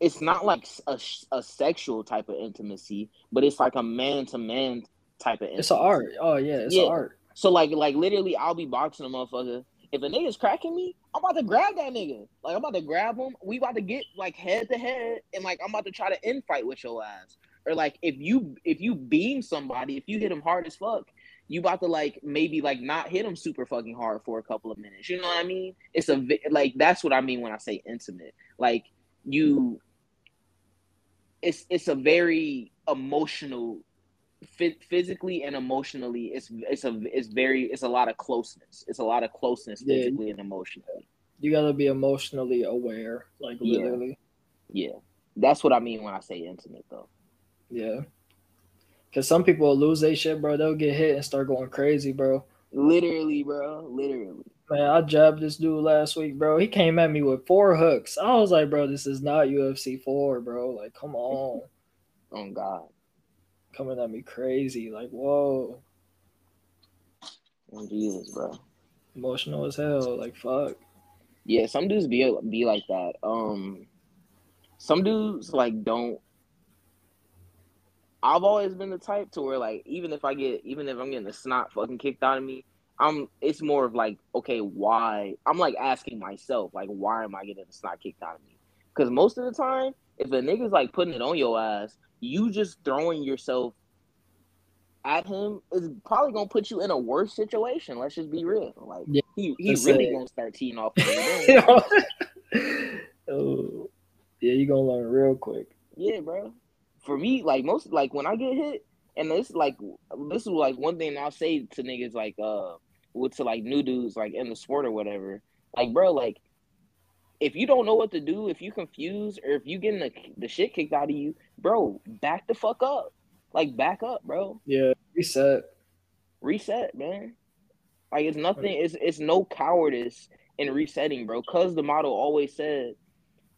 it's not like a, a sexual type of intimacy, but it's like a man to man type of intimacy. It's an art. Oh yeah, it's yeah. art. So like like literally, I'll be boxing a motherfucker. If a nigga's cracking me, I'm about to grab that nigga. Like I'm about to grab him. We about to get like head to head, and like I'm about to try to end fight with your ass. Or like if you if you beam somebody, if you hit him hard as fuck, you about to like maybe like not hit him super fucking hard for a couple of minutes. You know what I mean? It's a like that's what I mean when I say intimate. Like you, it's it's a very emotional physically and emotionally it's it's a it's very it's a lot of closeness it's a lot of closeness physically yeah. and emotionally you got to be emotionally aware like literally yeah. yeah that's what i mean when i say intimate though yeah because some people will lose their shit bro they'll get hit and start going crazy bro literally bro literally man i jabbed this dude last week bro he came at me with four hooks i was like bro this is not ufc 4 bro like come on oh god coming at me crazy. Like, whoa. Oh, Jesus, bro. Emotional as hell. Like, fuck. Yeah, some dudes be be like that. Um, some dudes like don't. I've always been the type to where like even if I get even if I'm getting the snot fucking kicked out of me, I'm it's more of like okay why I'm like asking myself like why am I getting the snot kicked out of me? Because most of the time, if a nigga's like putting it on your ass, you just throwing yourself at him is probably gonna put you in a worse situation. Let's just be real. Like yeah, he, he really gonna start teeing off. [laughs] oh, yeah, you gonna learn real quick. Yeah, bro. For me, like most, like when I get hit, and this like this is like one thing I'll say to niggas like uh with to like new dudes like in the sport or whatever. Like, bro, like if you don't know what to do, if you confused, or if you getting the, the shit kicked out of you, bro, back the fuck up. Like back up, bro. Yeah, reset. Reset, man. Like it's nothing. It's it's no cowardice in resetting, bro. Cus D'Amato always said,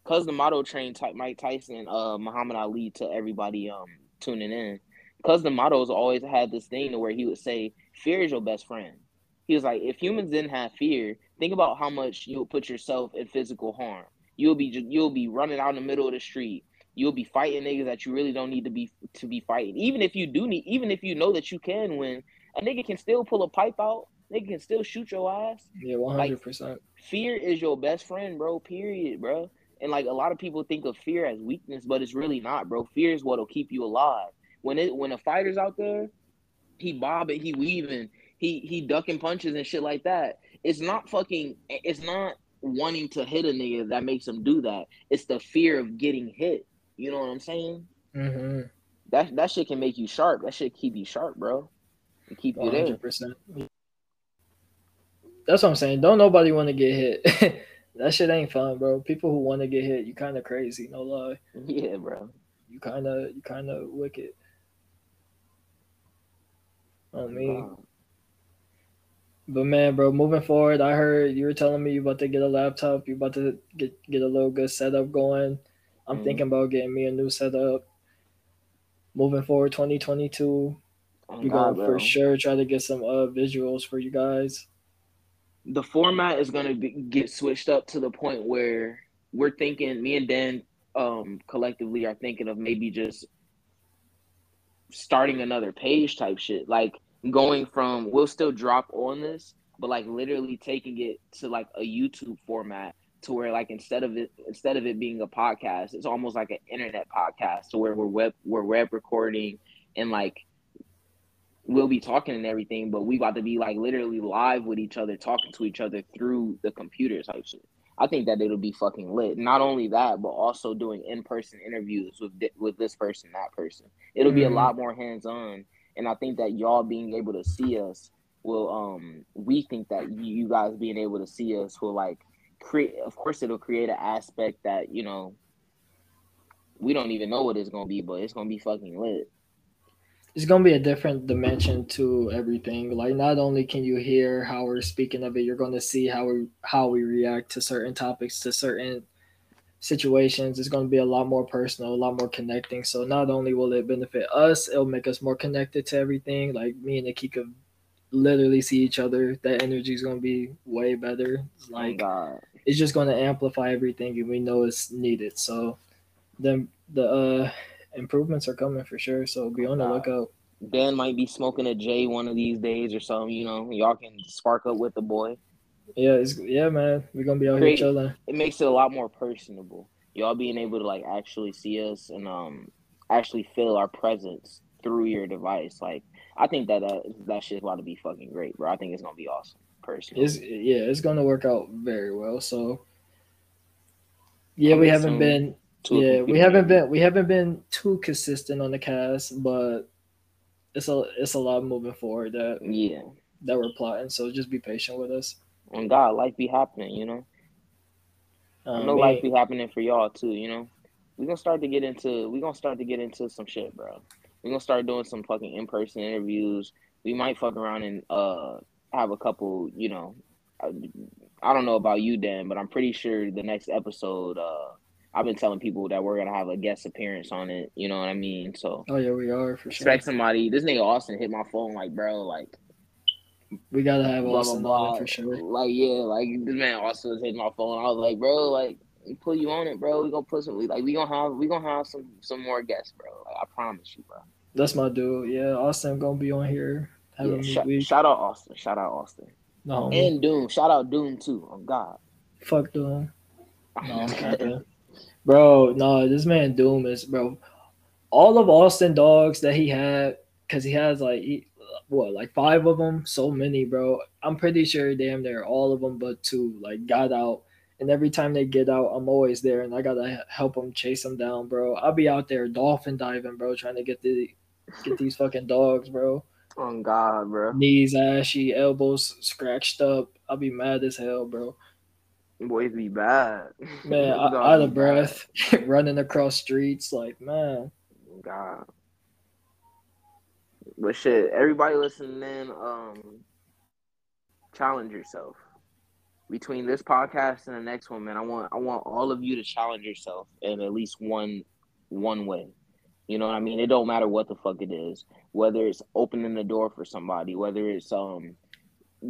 Cus D'Amato trained type Mike Tyson, uh, Muhammad Ali to everybody um tuning in. Cus D'Amato's always had this thing to where he would say, "Fear is your best friend." He was like, if humans didn't have fear, think about how much you'll put yourself in physical harm. You'll be you'll be running out in the middle of the street. You'll be fighting niggas that you really don't need to be to be fighting. Even if you do need, even if you know that you can win, a nigga can still pull a pipe out. Nigga can still shoot your ass. Yeah, one hundred percent. Fear is your best friend, bro. Period, bro. And like a lot of people think of fear as weakness, but it's really not, bro. Fear is what'll keep you alive. When it when a fighter's out there, he bobbing, he weaving, he he ducking punches and shit like that. It's not fucking. It's not wanting to hit a nigga that makes him do that. It's the fear of getting hit. You know what I'm saying? Mm-hmm. That that shit can make you sharp. That shit keep you sharp, bro. Keep you 100%. there. That's what I'm saying. Don't nobody want to get hit. [laughs] that shit ain't fun, bro. People who want to get hit, you kind of crazy. No lie. Yeah, bro. You kind of you kind of wicked. I mean, but man, bro, moving forward, I heard you were telling me you about to get a laptop. You about to get get a little good setup going. I'm mm-hmm. thinking about getting me a new setup. Moving forward, 2022, oh, we're gonna for sure try to get some uh, visuals for you guys. The format is gonna be, get switched up to the point where we're thinking. Me and Dan, um, collectively are thinking of maybe just starting another page type shit, like going from we'll still drop on this, but like literally taking it to like a YouTube format to where like instead of it instead of it being a podcast, it's almost like an internet podcast to where we're web we're web recording and like we'll be talking and everything, but we about to be like literally live with each other, talking to each other through the computer type shit. I think that it'll be fucking lit. Not only that, but also doing in person interviews with with this person, that person. It'll mm-hmm. be a mm-hmm. lot more hands on, and I think that y'all being able to see us will um we think that you guys being able to see us will like create of course it'll create an aspect that you know we don't even know what it's gonna be but it's gonna be fucking lit it's gonna be a different dimension to everything. Like not only can you hear how we're speaking of it, you're gonna see how we how we react to certain topics, to certain situations. It's gonna be a lot more personal, a lot more connecting. So not only will it benefit us, it'll make us more connected to everything. Like me and could literally see each other. That energy is gonna be way better. Oh, Like God. it's just going to amplify everything and we know it's needed so then the uh improvements are coming for sure so be on the lookout Dan might be smoking a J one of these days or something. You know, y'all can spark up with the boy. yeah it's yeah man we're gonna be out Great. here chilling It makes it a lot more personable. Y'all being able to like actually see us and um actually feel our presence through your device. Like I think that that that shit's about to be fucking great, bro. I think it's gonna be awesome. Personally. it's yeah it's gonna work out very well so yeah we haven't soon been yeah we haven't been we haven't been too consistent on the cast but it's a it's a lot moving forward that Yeah. that we're plotting so just be patient with us And God, life be happening, you know. I um, know me- life be happening for y'all too, you know. We're gonna start to get into we're gonna start to get into some shit, bro. We're gonna start doing some fucking in person interviews. We might fuck around and uh have a couple, you know. I, I don't know about you, Dan, but I'm pretty sure the next episode, uh I've been telling people that we're gonna have a guest appearance on it, you know what I mean? So oh yeah we are for sure expect somebody this nigga Austin hit my phone like, bro, like we gotta have blah blah Austin blah. on for sure Like yeah, like this man Austin was hitting my phone. I was like, bro, like we put you on it, bro. We gonna put some like we gonna have we gonna have some some more guests, bro. Like I promise you, bro. That's my dude. Yeah, Austin gonna be on here. Yeah, me shout, out Austin. Shout out Austin. No, And Doom. Shout out Doom too. Oh God. fuck Doom. [laughs] No. Bro, no, this man Doom is bro. All of Austin dogs that he had, cause he has like he, what, like five of them. So many, bro. I'm pretty sure damn near all of them, but two like got out. And every time they get out, I'm always there, and I gotta help them chase them down, bro. I'll be out there dolphin diving, bro, trying to get the get these fucking dogs, bro. oh God, bro. knees ashy, elbows scratched up. I'll be mad as hell, bro. Boys be bad. [laughs] Man, I, out of breath, [laughs] running across streets, like man. God. But shit, everybody listening in, um, challenge yourself. Between this podcast and the next one, man, I want I want all of you to challenge yourself in at least one one way. You know what I mean? It don't matter what the fuck it is. Whether it's opening the door for somebody, whether it's um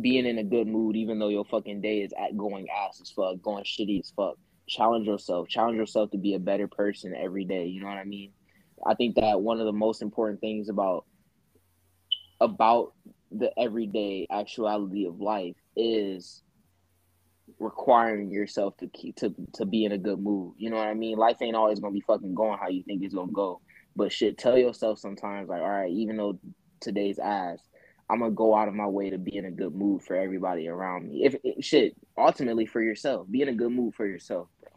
being in a good mood even though your fucking day is at going ass as fuck, going shitty as fuck. Challenge yourself. Challenge yourself to be a better person every day. You know what I mean? I think that one of the most important things about about the everyday actuality of life is requiring yourself to keep to to be in a good mood. You know what I mean? Life ain't always gonna be fucking going how you think it's gonna go. But shit, tell yourself sometimes like, all right, even though today's ass, I'm gonna go out of my way to be in a good mood for everybody around me. If, if shit, ultimately for yourself, be in a good mood for yourself. bro.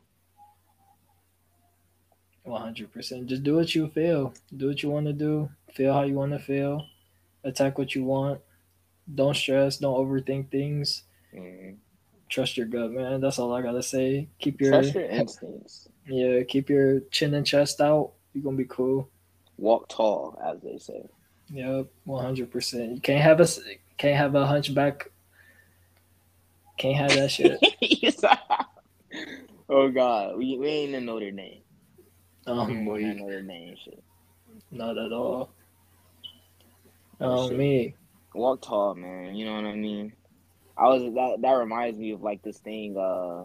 One hundred percent. Just do what you feel. Do what you want to do. Feel how you want to feel. Attack what you want. Don't stress. Don't overthink things. Mhm. Trust your gut, man. That's all I gotta say. Keep your Trust your instincts. yeah. Keep your chin and chest out. You're gonna be cool. Walk tall, as they say. Yep, one hundred percent. You can't have a s- can't have a hunchback. Can't have that shit. [laughs] oh God, we, we ain't in Notre Dame. Um, we ain't we, in Notre Dame shit. not at all. Oh, Um, shit. me. Walk tall, man. You know what I mean. I was that that reminds me of like this thing. Uh,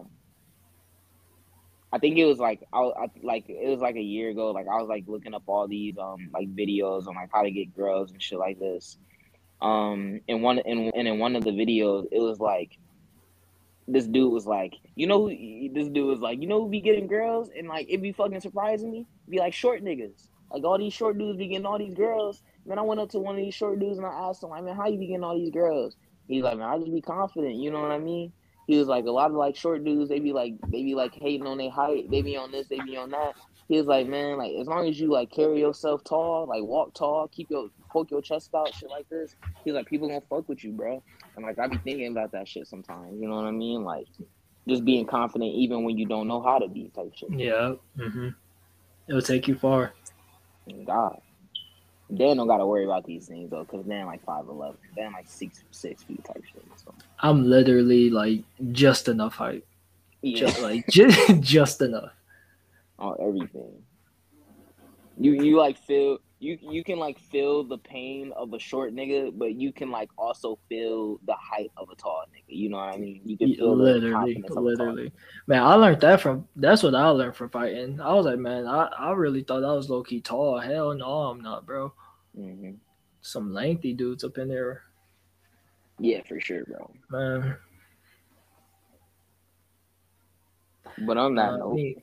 I think it was like I, I like it was like a year ago. Like I was like looking up all these um like videos on like how to get girls and shit like this. Um, and one and, and in one of the videos, it was like this dude was like, you know, this dude was like, you know, be getting girls and like it be fucking surprising me. Be like short niggas. Like all these short dudes be getting all these girls. Man, I went up to one of these short dudes and I asked him, like, man, how you be getting all these girls? He's like, man, I just be confident. You know what I mean? He was like, a lot of like short dudes, they be like, they be like hating on their height. They be on this, they be on that. He was like, man, like as long as you like carry yourself tall, like walk tall, keep your poke your chest out, shit like this. He's like, people gonna fuck with you, bro. And like I be thinking about that shit sometimes. You know what I mean? Like just being confident even when you don't know how to be type shit. Yeah. Mm-hmm. It'll take you far. God. Dan don't gotta worry about these things though, because Dan like five eleven. Dan like six six feet type shit. So. I'm literally like just enough height. Yeah. Just [laughs] like just, [laughs] just enough. on everything. You you like feel you you can like feel the pain of a short nigga, but you can like also feel the height of a tall nigga. You know what I mean? You can feel the literally, of a tall literally. Man, I learned that from that's what I learned from fighting. I was like, man, I, I really thought I was low key tall. Hell no, I'm not, bro. hmm Some lengthy dudes up in there, Yeah, for sure, bro. man. But on that Uh, note, me-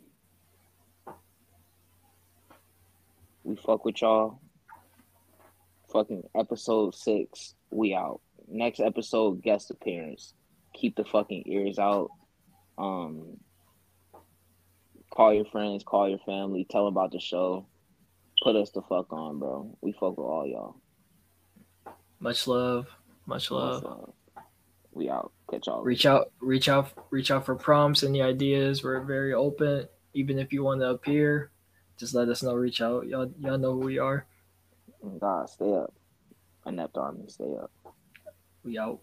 we fuck with y'all. Fucking episode six, we out. Next episode, guest appearance. Keep the fucking ears out. Um, call your friends, call your family, tell them about the show. Put us the fuck on, bro. We fuck with all y'all. much love, much love. So, we out. Catch y'all. reach out reach out reach out for prompts any ideas we're very open even if you want to appear just let us know reach out y'all y'all know who we are God, stay up. Inept army, stay up. we out